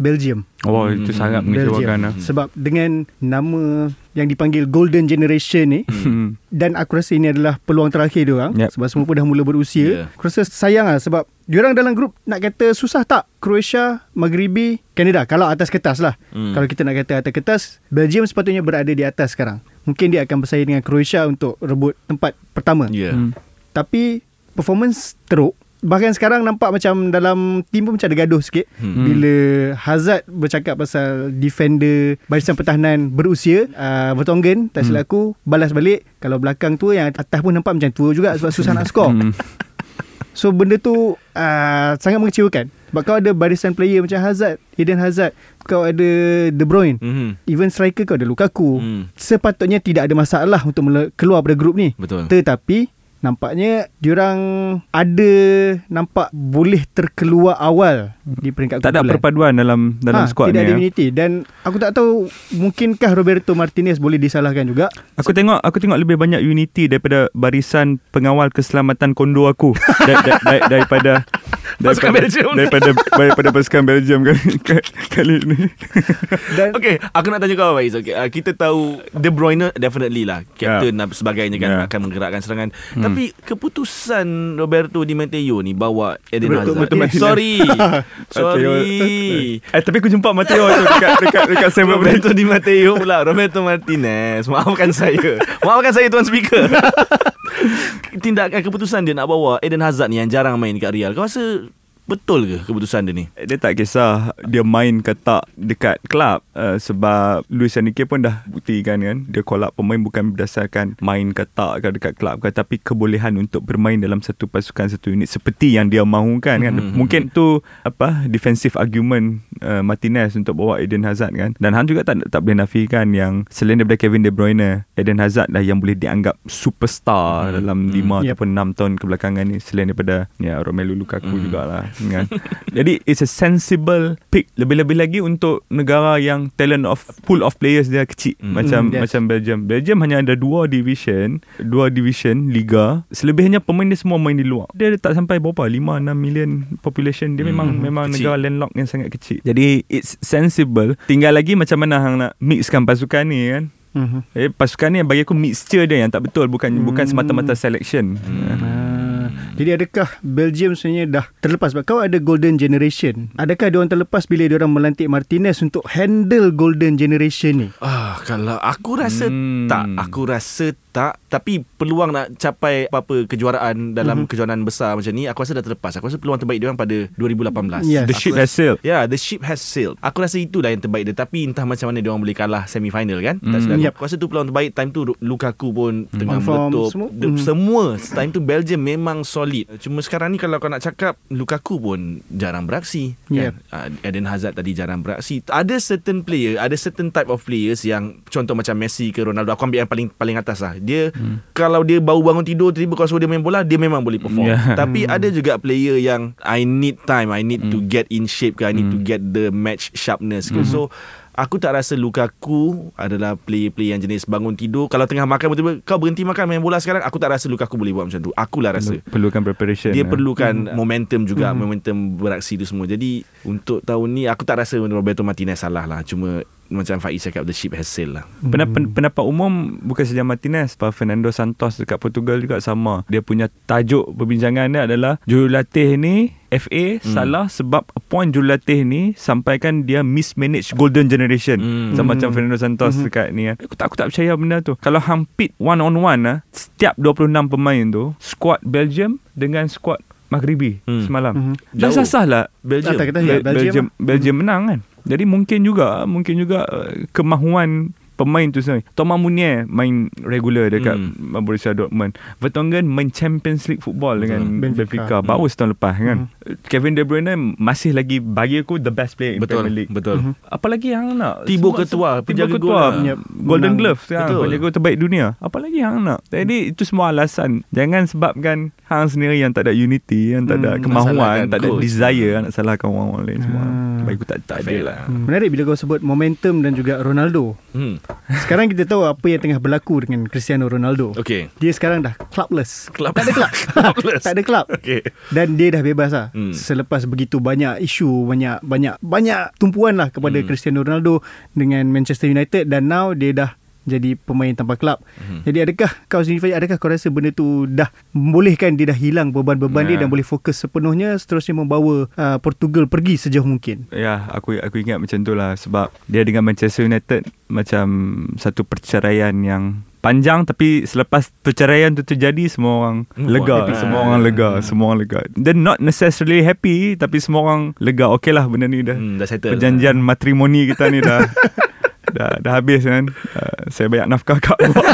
Belgium. Oh Hmm, itu sangat mengecewakan lah Sebab dengan Nama Yang dipanggil Golden Generation ni Hmm. Dan aku rasa ini adalah Peluang terakhir dia orang Yep. Sebab semua pun dah mula berusia Yeah. Aku rasa sayang lah Sebab Diorang dalam grup Nak kata susah tak Croatia Maghribi Canada? Kalau atas kertas lah. Hmm. Kalau kita nak kata atas kertas Belgium sepatutnya berada di atas sekarang Mungkin dia akan bersaing dengan Croatia Untuk rebut tempat pertama yeah. Hmm. Tapi Performance teruk Bahkan sekarang nampak macam dalam tim pun macam ada gaduh sikit Hmm. bila Hazard bercakap pasal defender barisan pertahanan berusia uh, Vertonghen tak silap aku balas balik kalau belakang tu yang atas pun nampak macam tua juga sebab susah nak (laughs) skor Hmm. So benda tu uh, sangat mengecewakan. Sebab kau ada barisan player macam Hazard, Eden Hazard, kau ada De Bruyne, Mhm. even striker kau ada Lukaku. Hmm. Sepatutnya tidak ada masalah untuk keluar pada grup ni. Betul. Tetapi nampaknya diorang ada nampak boleh terkeluar awal di peringkat Tak ada kumpulan. perpaduan dalam dalam ha, squad tidak ni. ada ya. unity dan aku tak tahu mungkinkah Roberto Martinez boleh disalahkan juga Aku tengok aku tengok lebih banyak unity daripada barisan pengawal keselamatan kondo aku (laughs) da, da, da, daripada Pasukan Belgium. daripada daripada pasukan Belgium kali, kali ni. dan Okay, aku nak tanya kau Faiz. Okay, uh, kita tahu De Bruyne definitely lah captain yeah. sebagainya kan Yeah. akan menggerakkan serangan. Hmm. Tapi keputusan Roberto Di Matteo ni bawa Eden Roberto Hazard. Martinez. Sorry. (laughs) Sorry. (laughs) Eh tapi aku jumpa Mateo tu dekat dekat dekat San Roberto Di Matteo pula Roberto Martinez Maafkan saya Maafkan saya tuan speaker (laughs) Tindakan keputusan dia nak bawa Eden Hazard ni Yang jarang main dekat Real Kau rasa Betul ke keputusan dia ni? Dia tak kisah dia main ke tak dekat klub uh, sebab Luis Enrique pun dah buktikan kan dia call up pemain bukan berdasarkan main ke tak ke dekat klub ke tapi kebolehan untuk bermain dalam satu pasukan satu unit seperti yang dia mahukan kan Mhm. mungkin tu apa defensive argument uh, Martinez untuk bawa Eden Hazard kan dan Han juga tak tak boleh nafikan yang selain daripada Kevin De Bruyne Eden Hazard dah yang boleh dianggap superstar Mhm. dalam Mhm. 5 Yep. ataupun 6 tahun kebelakangan ni selain daripada ya Romelu Lukaku Hmm. jugalah kan. (laughs) Jadi it's a sensible pick lebih-lebih lagi untuk negara yang talent of pool of players dia kecil Hmm. macam Hmm, yes. macam Belgium. Belgium hanya ada dua division, dua division liga. Selebihnya pemain dia semua main di luar. Dia tak sampai berapa 5 6 million population. Dia Hmm, memang memang kecil. negara landlocked yang sangat kecil. Jadi it's sensible. Tinggal lagi macam mana hang nak mixkan pasukan ni kan. Mhm. Eh pasukan ni bagi aku mixture dia yang tak betul bukan Hmm. bukan semata-mata selection. Hmm. Jadi adakah Belgium sebenarnya dah terlepas? Sebab kau ada golden generation. Adakah diorang terlepas bila diorang melantik Martinez untuk handle golden generation ni? Ah, kalau aku rasa Hmm. tak, aku rasa tak. Tapi peluang nak capai apa-apa kejuaraan dalam Mhm. kejuaraan besar macam ni, aku rasa dah terlepas. Aku rasa peluang terbaik dia orang pada 2018. Yes. The ship has sailed. Ya, yeah, the ship has sailed. Aku rasa itulah yang terbaik dia. Tapi entah macam mana dia orang boleh kalah semi final kan? Tak Hmm. silap. Yep. Aku rasa tu peluang terbaik. Time tu Lukaku pun tengah On form, meletup. semua. Semua. Hmm. semua. Time tu Belgium memang solid. Cuma sekarang ni kalau kau nak cakap Lukaku pun jarang beraksi. Yep. Kan? Uh, Eden Hazard tadi jarang beraksi. Ada certain player, ada certain type of players yang contoh macam Messi ke Ronaldo. Aku ambil yang paling paling atas lah. Dia hmm. kalau dia baru bangun tidur tiba-tiba kau suruh dia main bola, dia memang boleh perform. Yeah. (laughs) Tapi ada juga player yang I need time, I need to Hmm. get in shape ke, I need to Hmm. get the match sharpness ke. So Aku tak rasa Lukaku adalah player-player yang jenis bangun tidur Kalau tengah makan betul-betul Kau berhenti makan main bola sekarang Aku tak rasa Lukaku boleh buat macam tu Akulah rasa Perlu- perlukan preparation. dia eh. perlukan Hmm. momentum juga Momentum beraksi tu semua Jadi Untuk tahun ni Aku tak rasa Roberto Martinez salah lah Cuma Macam Faiz cakap The ship has sailed lah Pendapat, pendapat umum bukan saja Martinez, Pak Fernando Santos dekat Portugal juga sama. Dia punya tajuk perbincangan dia adalah jurulatih ni FA hmm. salah sebab appoint jurulatih ni sampaikan dia mismanage golden generation. Hmm. Sama macam Hmm. Fernando Santos Hmm. dekat ni kan. Aku tak aku tak percaya benda tu. Kalau hang pit one on one ah, setiap 26 pemain tu, squad Belgium dengan squad Maghribi Hmm. semalam. Mhm. Dah Jauh. sah lah Belgium Tak, tak, tak. Bel- Ya, Belgium Belgium lah. Belgium menang kan. Jadi mungkin juga mungkin juga uh, kemahuan pemain tu sendiri. Thomas Munier main regular dekat Hmm. hmm. Borussia Dortmund. Vertonghen main Champions League football Betul. dengan Benfica. Benfica. Baru setahun lepas kan. Kevin De Bruyne masih lagi bagi aku the best player in Betul Premier League. Betul Mhm. Apa lagi yang nak? Courtois, Thibaut penjaga gol lah. Golden. Glove sekarang, Betul. penjaga terbaik dunia. Apa lagi yang nak? Jadi itu semua alasan. Jangan sebabkan hang sendiri yang tak ada unity, yang tak ada Hmm, kemahuan, tak ada coach. desire nak salahkan orang-orang lain semua. Ah. Bagi aku tak tak ada fair lah. lah. Hmm. Menarik bila kau sebut momentum dan juga Ronaldo. hmm. Sekarang kita tahu apa yang tengah berlaku dengan Cristiano Ronaldo. Okay Dia sekarang dah clubless. Club. Tak ada club. (laughs) Clubless. tak ada club. Okay Dan dia dah bebas lah Hmm. Selepas begitu banyak isu Banyak banyak banyak tumpuan lah Kepada hmm. Cristiano Ronaldo Dengan Manchester United Dan now dia dah jadi pemain tanpa klub. Hmm. Jadi adakah kau sendiri adakah kau rasa benda tu dah membolehkan dia dah hilang beban-beban dia Ya. dan boleh fokus sepenuhnya seterusnya membawa uh, Portugal pergi sejauh mungkin. Ya, aku aku ingat macam tu lah sebab dia dengan Manchester United macam satu perceraian yang panjang tapi selepas perceraian tu terjadi semua orang Move lega, on. semua orang lega, semua orang lega. Then not necessarily happy tapi semua orang lega. Okey lah benda ni dah. Hmm, dah settle. Perjanjian matrimoni kita ni dah (laughs) dah, dah habis kan? Uh, Saya banyak nafkah kat awak,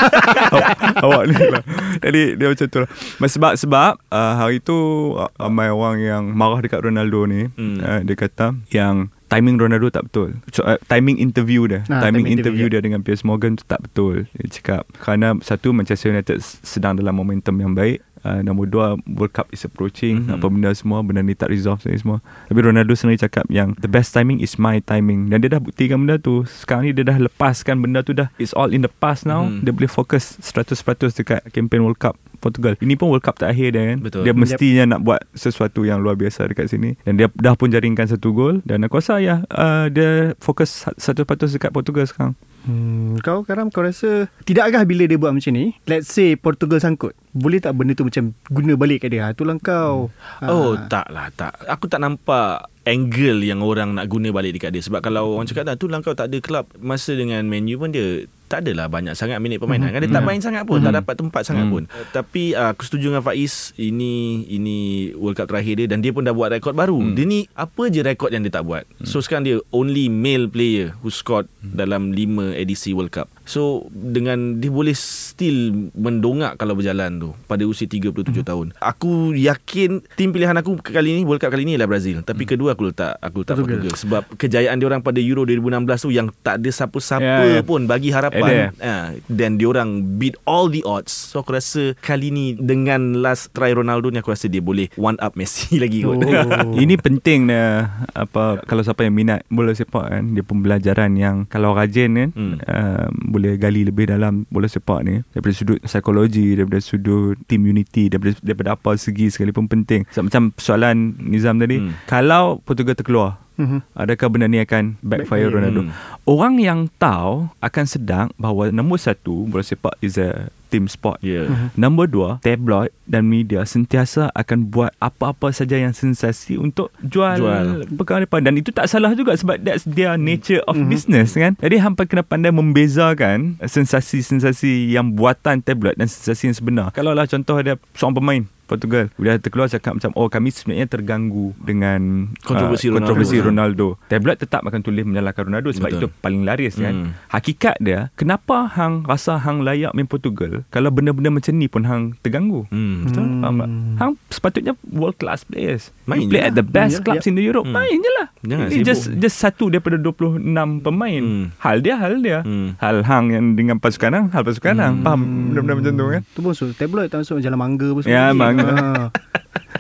awak, (laughs) awak ni lah. Jadi dia macam tu lah. Sebab sebab uh, hari tu uh, Ramai orang yang marah dekat Ronaldo ni Hmm. uh, Dia kata Yang timing Ronaldo tak betul. So, uh, Timing interview dia. Ah, Timing timing interview interview, dia dengan Piers Morgan tu tak betul. Dia cakap Kerana satu Manchester United sedang dalam momentum yang baik Uh, nombor dua World Cup is approaching. Mhm. Apa benda semua Benda ni tak resolve ni semua. Tapi Ronaldo sendiri cakap Yang the best timing is my timing. Dan dia dah buktikan benda tu. Sekarang ni dia dah lepaskan Benda tu dah. It's all in the past now. Mhm. Dia boleh fokus 100% dekat Campaign World Cup Portugal. Ini pun World Cup terakhir dia kan? Betul. Dia mestinya nak buat Sesuatu yang luar biasa Dekat sini. Dan dia dah pun jaringkan satu gol. Dan aku rasa ya uh, Dia fokus 100% dekat Portugal sekarang Hmm, kau Karam kau rasa tidakkah bila dia buat macam ni? Let's say Portugal sangkut boleh tak benda tu macam guna balik kat dia? Ha, itulah kau. Oh Ah. tak lah tak. Aku tak nampak Angle yang orang nak guna balik dekat dia. Sebab kalau orang cakap dah Tu lah kau tak ada klub Masa dengan menu pun dia tak adalah banyak sangat minit permainan kan dia tak main sangat pun tak dapat tempat sangat pun. Uh, tapi uh, aku setuju dengan Faiz ini ini World Cup terakhir dia dan dia pun dah buat rekod baru. Dia ni apa je rekod yang dia tak buat. So sekarang dia only male player who scored dalam 5 edisi World Cup so dengan dia boleh still mendongak kalau berjalan tu pada usia 37 tahun aku yakin tim pilihan aku kali ni World Cup kali ni ialah Brazil tapi kedua aku letak aku letak Portugal. Portugal sebab kejayaan dia orang pada Euro 2016 tu yang tak ada siapa-siapa Ya, ya. pun bagi harapan Ada. ha, dan diorang beat all the odds so aku rasa kali ni dengan last try Ronaldo ni aku rasa dia boleh one up Messi (laughs) lagi kot Oh. Ini penting dia apa kalau siapa yang minat bola sepak kan dia pembelajaran yang kalau rajin kan Hmm. um, boleh gali lebih dalam bola sepak ni daripada sudut psikologi daripada sudut team unity daripada daripada apa segi sekalipun penting so, macam soalan Nizam tadi Hmm. kalau Portugal terkeluar Mhm. Adakah benda ni akan backfire Backfire. Ronaldo? Hmm. Orang yang tahu akan sedang bahawa nombor satu bola sepak is a team sport. Ya Mhm. Nombor dua, tabloid dan media sentiasa akan buat apa-apa saja yang sensasi untuk jual, Jual. perkara depan. Dan itu tak salah juga sebab that's their nature of Mhm. business kan. Jadi hampa kena pandai membezakan sensasi-sensasi yang buatan tabloid dan sensasi yang sebenar. Kalau lah contoh ada seorang pemain Portugal Dia terkeluar cakap macam Oh kami sebenarnya terganggu Dengan Kontroversi uh, Ronaldo. kontroversi Ronaldo Tabloid tetap akan tulis menyalahkan Ronaldo Sebab Betul. itu paling laris kan Hmm. Hakikat dia Kenapa hang rasa hang layak main Portugal Kalau benda-benda macam ni pun hang terganggu hmm, betul Hmm. Faham tak? Hang sepatutnya world class players Main You play je at lah. the best Main je, clubs yep. in the Europe Hmm. Main je lah Jangan Ini sibuk. just just satu daripada 26 pemain Hmm. Hal dia hal dia Hmm. Hal hang yang dengan pasukan hang Hal pasukan hang Faham benda-benda macam tu kan tu pun so tabloid tak masuk jalan mangga pun Ya, mangga. 아.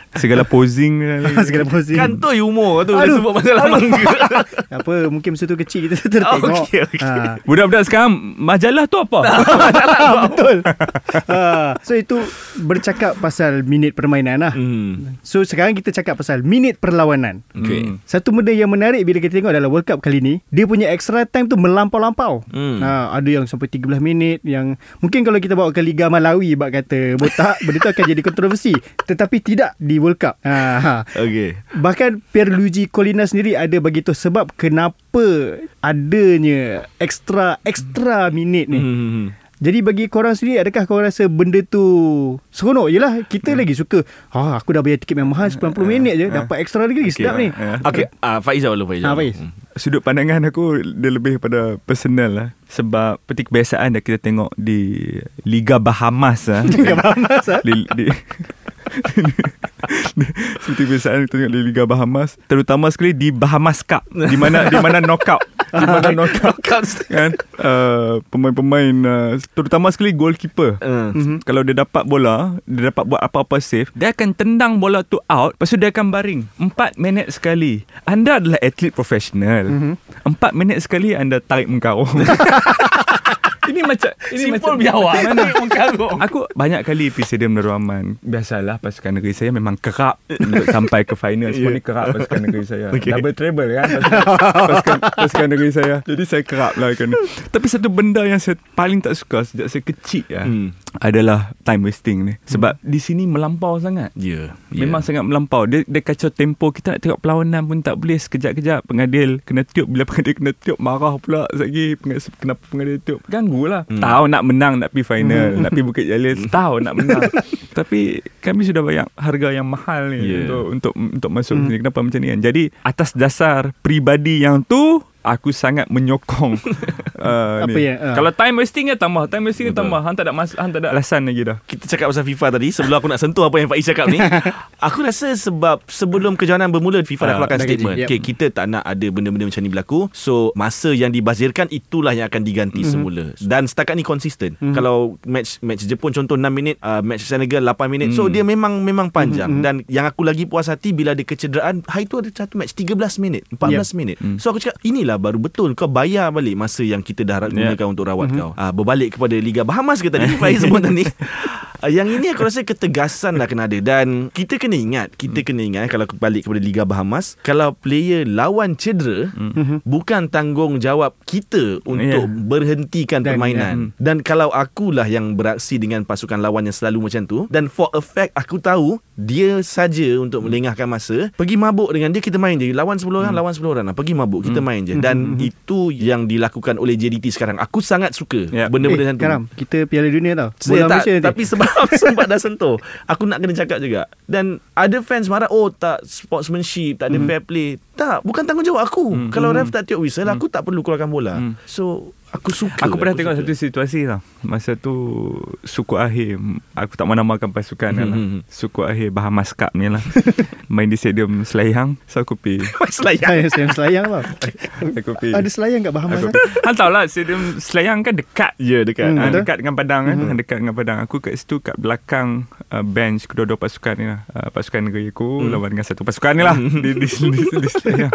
(laughs) Segala posing (laughs) segala (laughs) posisi Kan tu humor tu Dia Aduh. sebut masalah mangga apa mungkin masa tu kecil kita tertengok Oh, okey, okey. Ha. Budak-budak sekarang Majalah tu apa? betul ha. so itu bercakap pasal minit permainan lah hmm. So sekarang kita cakap pasal minit perlawanan. Okay Hmm. Satu benda yang menarik bila kita tengok dalam World Cup kali ni, dia punya extra time tu melampau-lampau. Hmm. Ha, ada yang sampai 13 minit yang mungkin kalau kita bawa ke Liga Malawi bak kata botak, benda tu akan jadi kontroversi. Tetapi tidak di World Cup. Ha, ha. Okay Bahkan Pierluigi Colina sendiri ada bagi tu sebab kenapa adanya extra extra minit ni. hmm. Jadi bagi korang sendiri Adakah korang rasa Benda tu Seronok je lah Kita lagi suka ah, Aku dah bayar tiket yang mahal 90 minit je Dapat extra lagi, lagi Sedap ni Eh, Okay uh, Faizal dulu Faizal Ha, Faiz. Hmm. sudut pandangan aku dia lebih pada personal lah sebab seperti kebiasaan dah kita tengok di Liga Bahamas lah. (laughs) Liga Bahamas, ah? di, di, (laughs) seperti kebiasaan kita tengok di Liga Bahamas terutama sekali di Bahamas Cup. Di mana di mana knockout. Di mana knockout. kan? Uh, pemain-pemain uh, terutama sekali goalkeeper. Uh. Mhm. kalau dia dapat bola Dia dapat buat apa-apa save Dia akan tendang bola tu out. Lepas tu dia akan baring. 4 minit sekali. Anda adalah atlet profesional Mhm. 4 minit sekali anda tarik mengkarung (laughs) Ini macam ini Simpul macam biawak mana? (laughs) Mengkarung Aku banyak kali pergi stadium Darul Aman Biasalah pasukan negeri saya memang kerap Untuk sampai ke final. Semua ni (laughs) kerap pasukan negeri saya. Okay. Double treble kan pasukan, pasukan, (laughs) pasukan negeri saya. Jadi saya kerap lah kan Tapi satu benda yang saya paling tak suka Sejak saya kecil lah Hmm. Adalah time wasting ni. Sebab di sini melampau sangat. Ya yeah. Memang sangat melampau. Dia, dia kacau tempo. Kita nak tengok perlawanan pun tak boleh. Sekejap-kejap Pengadil kena tiup. Bila pengadil kena tiup Marah pula Lagi. Pengadil, Kenapa pengadil tiup? Ganggu lah. Hmm. hmm. Tahu nak menang Nak pergi final Nak pergi Bukit Jalil Tahu nak menang. (laughs) Tapi Kami sudah bayar Harga yang mahal ni Yeah. Untuk untuk untuk masuk hmm. sini. Kenapa macam ni kan? Jadi Atas dasar Peribadi yang tu Aku sangat menyokong. Uh, (laughs) Apa yang, ah. Kalau time wasting ya tambah Time wasting ya tambah. Han tak ada mas, Han tak ada alasan lagi dah. Kita cakap pasal FIFA tadi Sebelum aku nak sentuh Apa yang Faiz cakap ni (laughs) Aku rasa sebab Sebelum kejohanan bermula FIFA dah Ah, keluarkan statement. yep. okay, Kita tak nak ada Benda-benda macam ni berlaku. So masa yang dibazirkan Itulah yang akan diganti Mhm. semula. Dan setakat ni konsisten. Kalau match match Jepun contoh 6 minit uh, Match Senegal 8 minit. So Mhm. dia memang Memang panjang. Dan yang aku lagi puas hati Bila ada kecederaan Hari tu ada satu match 13 minit 14 Yep. minit. So aku cakap Inilah baru betul Kau bayar balik Masa yang kita dah Yeah. gunakan Untuk rawat Mhm. kau uh, Berbalik kepada Liga Bahamas ke tadi (laughs) Faiz sebut tadi yang ini aku rasa ketegasan lah kena ada. Dan kita kena ingat Kita kena ingat eh, Kalau balik kepada Liga Bahamas Kalau player lawan cedera Mhm. Bukan tanggungjawab kita Untuk Yeah. berhentikan Dan- permainan. Dan kalau akulah yang beraksi Dengan pasukan lawan yang selalu macam tu Dan for a fact aku tahu Dia saja untuk melengahkan masa Pergi mabuk dengan dia Kita main je. Lawan 10 orang Lawan 10 orang lah. Pergi mabuk Kita main je. Dan itu yang dilakukan oleh JDT sekarang. Aku sangat suka Yeah. Benda-benda eh, macam tu. Karam, kita Piala Dunia tau. Bola tak, Malaysia nanti. tapi sebab (laughs) (laughs) sempat dah sentuh. Aku nak kena cakap juga. Dan ada fans marah Oh tak sportsmanship Tak ada Mhm. fair play. Tak Bukan tanggungjawab aku. Mhm. Kalau ref tak tiup whistle Aku tak perlu keluarkan bola. Mhm. So Aku suka Aku pernah tengok suka. satu situasi tau Masa tu Suku akhir Aku tak mau namakan pasukan Hmm, lah hmm, hmm. Suku akhir Bahamas Cup ni lah (laughs) Main di stadium Selayang So aku pergi (laughs) Selayang sayang selayang tau. Aku pergi Ada selayang kat Bahamas Aku, kan? Han tahu lah Stadium Selayang kan dekat Ya dekat Hmm, betul. dekat dengan padang kan Mhm. dekat dengan padang aku kat situ kat belakang uh, bench kedua-dua pasukan ni lah uh, pasukan negeri aku Hmm. lawan dengan satu pasukan ni lah di (laughs) di di, di, di Selayang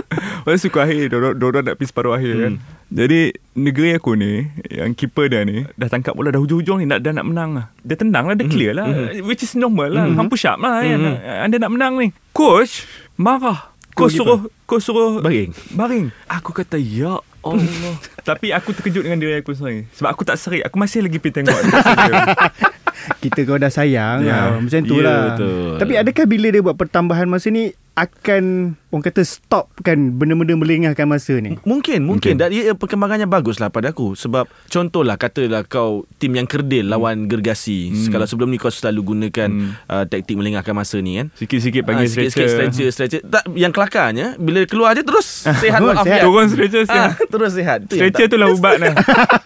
suku akhir dorang nak pergi separuh akhir kan Hmm. jadi negeri aku ni yang keeper dia ni dah tangkap bola dah hujung-hujung ni nak dah nak menang lah. Dia tendang lah dia clear lah. which is normal lah. Mhm. hang push up lah kan? Mhm. anda nak menang ni. Coach marah. Goalkeeper. suruh coach suruh Baring. Baring. Aku kata Ya Allah. (laughs) Tapi aku terkejut dengan diri aku sendiri. Sebab aku tak serik. Aku masih lagi pergi tengok (laughs) Kita kau dah sayang. Ya. yeah. Macam tu Ya, lah. betul. Tapi adakah bila dia buat pertambahan masa ni Akan Orang kata stop kan Benda-benda melengahkan masa ni Mungkin, mungkin. Mungkin. Dan ia perkembangannya bagus lah pada aku. Sebab contohlah katalah kau tim yang kerdil lawan gergasi. Hmm. Kalau sebelum ni kau selalu gunakan Hmm. uh, taktik melengahkan masa ni kan. Sikit-sikit panggil Ah, sikit-sikit stretcher stretcher, stretcher. Tak, yang kelakarnya bila keluar je terus sehat Oh, walafiat. (laughs) sehat. Turun stretcher Ah, siap. (laughs) terus sehat. Tu Stretcher tu lah ubat lah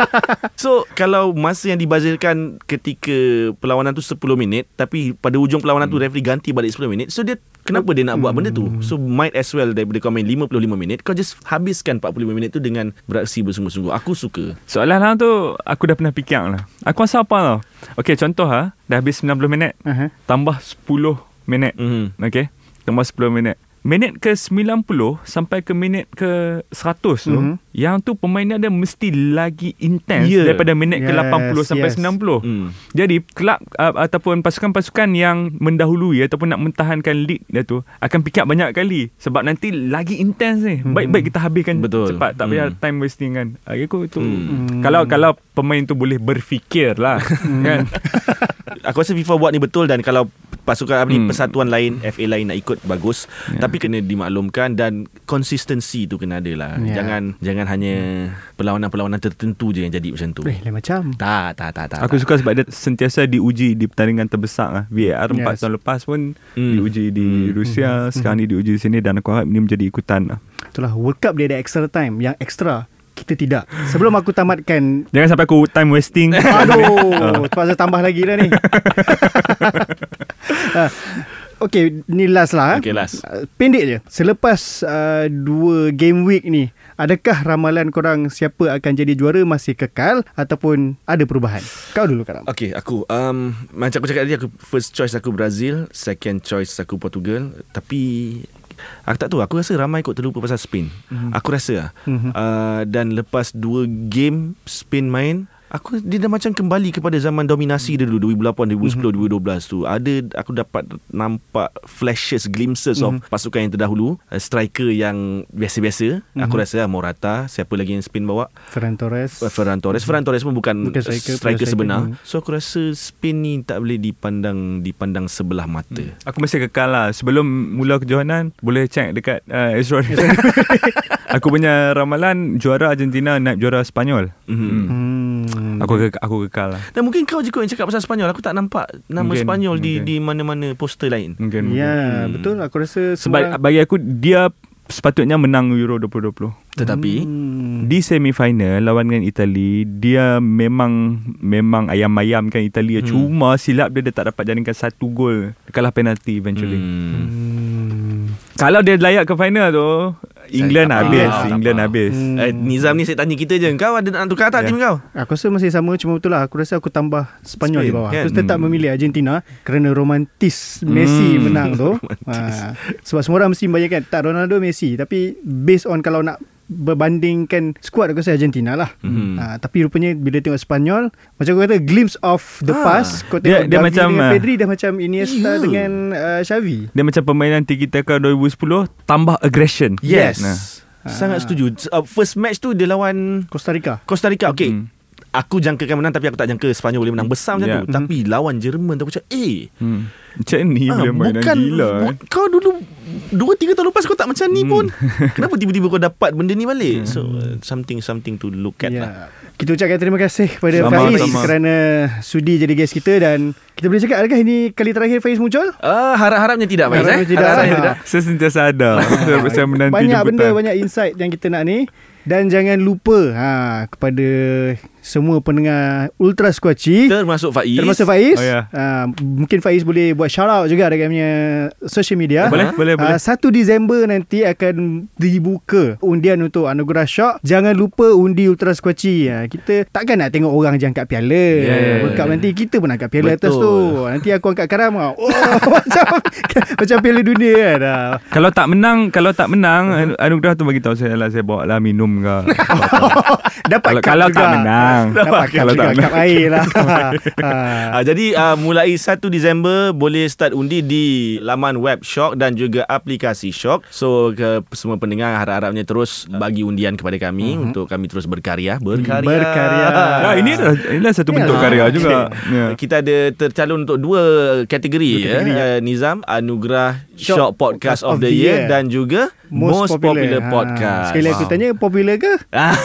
(laughs) So kalau masa yang dibazirkan ketika perlawanan tu 10 minit tapi pada hujung perlawanan tu referee ganti balik 10 minit. So dia kenapa dia nak buat benda tu? So might as well daripada kau main 55 minit kau just habiskan 45 minit tu dengan beraksi bersungguh-sungguh. Aku suka. Soalan lah tu Aku dah pernah fikir lah Aku rasa apa tau Okay contoh ha Dah habis 90 minit uh-huh. Tambah 10 minit Mhm. Okay Tambah 10 minit Minit ke 90 Sampai ke minit ke 100 tu Mhm. Yang tu permainan dia Mesti lagi intense Ya. Daripada minit ke Yes, 80 Sampai yes. 90 Hmm. Jadi kelab uh, ataupun pasukan-pasukan yang mendahului ataupun nak mempertahankan lead dia tu akan pick up banyak kali sebab nanti lagi intense ni. Baik-baik kita habiskan Betul. cepat tak payah Hmm. time wasting kan. Aku tu Hmm. kalau kalau pemain tu boleh berfikir lah kan. (laughs) Aku rasa FIFA buat ni betul dan kalau pasukan apa ni Hmm. persatuan lain FA lain nak ikut bagus Ya. tapi kena dimaklumkan dan konsistensi tu kena ada lah. Ya. Jangan jangan hanya perlawanan-perlawanan tertentu je yang jadi macam tu. Eh lain macam Tak, tak, tak, tak. Aku tak. suka sebab dia sentiasa diuji di pertandingan terbesar lah. VAR 4 Yes. tahun lepas pun Hmm. diuji di Hmm. Rusia, sekarang ni diuji di sini dan aku harap ini menjadi ikutan lah. Itulah World Cup dia ada extra time Yang extra Kita tidak Sebelum aku tamatkan Jangan sampai aku time wasting. Aduh (laughs) Terpaksa tambah lagi dah ni (laughs) Ah, Okay Ni last lah eh. Okay, last. Ah, Pendek je Selepas uh, Dua game week ni Adakah ramalan korang Siapa akan jadi juara Masih kekal Ataupun Ada perubahan Kau dulu Karam Okay aku um, Macam aku cakap tadi aku First choice aku Brazil Second choice aku Portugal Tapi Aku tak tahu Aku rasa ramai kot terlupa pasal Spain mm-hmm. Aku rasa Mhm. uh, Dan lepas dua game Spain main Aku dia dah macam kembali kepada zaman dominasi dia dulu 2008, 2010, 2012 tu. Ada aku dapat nampak flashes, glimpses of pasukan yang terdahulu, uh, striker yang biasa-biasa. Aku rasa lah Morata, siapa lagi yang Spain bawa? Ferran Torres. Uh, Ferran Torres. Ferran Torres pun bukan, Bukan striker, striker, sebenar. striker. So aku rasa Spain ni tak boleh dipandang Dipandang sebelah mata. Aku masih kekal lah. Sebelum mula kejohanan Boleh check dekat uh, Ezra (laughs) Aku punya ramalan Juara Argentina Naik juara Spanyol. Mhm. Hmm. Aku ke, aku kekal lah Dan mungkin kau je kot yang cakap pasal Spanyol Aku tak nampak Nama Mungkin, Spanyol di mungkin. di mana-mana poster lain Mungkin Ya betul Aku rasa Sebab semua bagi aku Dia sepatutnya menang Euro 2020. Tetapi Hmm. Di semifinal lawan dengan Itali, dia memang memang ayam-ayamkan Itali. Hmm. Cuma silap dia dia tak dapat jaringkan satu gol. Kalah penalti eventually. Hmm. Hmm. Kalau dia layak ke final tu, England tak habis, tak England faham. habis. Hmm. Eh, Nizam ni saya tanya kita je Kau ada nak tukar tak Ya. tim kau? Aku rasa masih sama Cuma betul lah Aku rasa aku tambah Spanyol Spain, di bawah kan? Aku tetap Hmm. memilih Argentina Kerana romantis Messi Hmm. menang tu (laughs) ha, Sebab semua orang mesti bayangkan Tak Ronaldo Messi Tapi based on kalau nak Berbandingkan Squad aku rasa Argentina lah Mhm. ha, Tapi rupanya Bila tengok Spanyol Macam aku kata Glimpse of the Ah. past Kau Dia- tengok dia Gavi macam, dengan ah, Pedri Dah macam Iniesta Ya. dengan uh, Xavi Dia macam permainan Tiki Taka 2010 tambah aggression. Yes. Nah. Sangat setuju. Uh, first match tu dia lawan Costa Rica Costa Rica. Okay. Hmm. Aku jangkakan menang tapi aku tak jangka Sepanyol boleh menang besar macam Ya. tu. Tapi lawan Jerman tu aku cakap, eh, Hmm. Macam ni ah, boleh mainan bukan gila. bu- eh. kau dulu dua tiga tahun lepas kau tak macam ni Hmm. pun. (laughs) Kenapa tiba-tiba kau dapat benda ni balik? So uh, something something to look at Ya. lah. Kita ucapkan terima kasih kepada Sama, Faiz sama. kerana sudi jadi guest kita dan kita boleh cakap adakah ini kali terakhir Faiz muncul? Ah, harap-harapnya tidak Faiz eh. Harapnya tidak. Harap-harapnya Ah. tidak. Saya sentiasa ada. (laughs) Saya- Saya menanti banyak jemputan. benda banyak insight yang kita nak ni dan jangan lupa ha kepada semua pendengar Ultra Squatchy Termasuk Faiz. termasuk Faiz Oh, ya. ha, mungkin Faiz boleh buat shout out juga dekat punya social media Boleh, boleh, boleh. Ah, 1 Disember nanti akan dibuka undian untuk anugerah shock jangan lupa undi Ultra Squatchy ha, kita takkan nak tengok orang je angkat piala Yeah. World Cup nanti kita pun angkat piala atas Betul. tu nanti aku angkat karam oh, (laughs) macam macam piala dunia kan ha. Kalau tak menang, kalau tak menang, anu- anugerah tu bagi tahu saya lah saya bawa lah minum ke. (laughs) dapat kalau kalau tak menang. Dapat kalau juga tak menang. cup air lah. (laughs) ha. Ah, jadi uh, mulai 1 Disember boleh start undi di laman web Shock dan juga aplikasi Shock. So ke semua pendengar harap-harapnya terus bagi undian kepada kami uh-huh. untuk kami terus berkarya, berkarya. Berkarya. Ah, ini adalah, inilah satu Ya. bentuk karya juga. Ya. Kita ada tercalon untuk dua kategori, Dua ya. kategori, Uh, Nizam Anugerah Shock Shock, Podcast of, the Year, dan juga Most, Popular, Ha, Podcast. Sekali aku Wow. tanya popular ke? (laughs) Ah,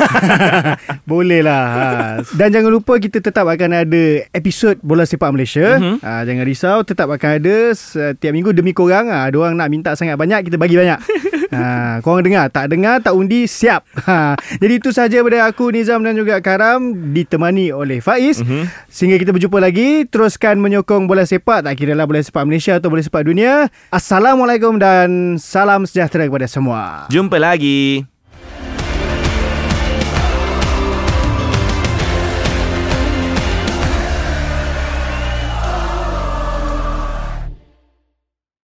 (laughs) Boleh lah ha. Dan jangan lupa Kita tetap akan ada Episod Bola Sepak Malaysia Mhm. ha, Jangan risau Tetap akan ada Setiap minggu demi korang ha. Ada orang nak minta sangat banyak Kita bagi banyak (laughs) ha, Korang dengar Tak dengar Tak undi Siap ha. Jadi itu sahaja daripada aku Nizam dan juga Karam Ditemani oleh Faiz Mhm. Sehingga kita berjumpa lagi Teruskan menyokong bola sepak Tak kira lah bola sepak Malaysia Atau bola sepak dunia Assalamualaikum dan Salam sejahtera kepada semua jumpa lagi.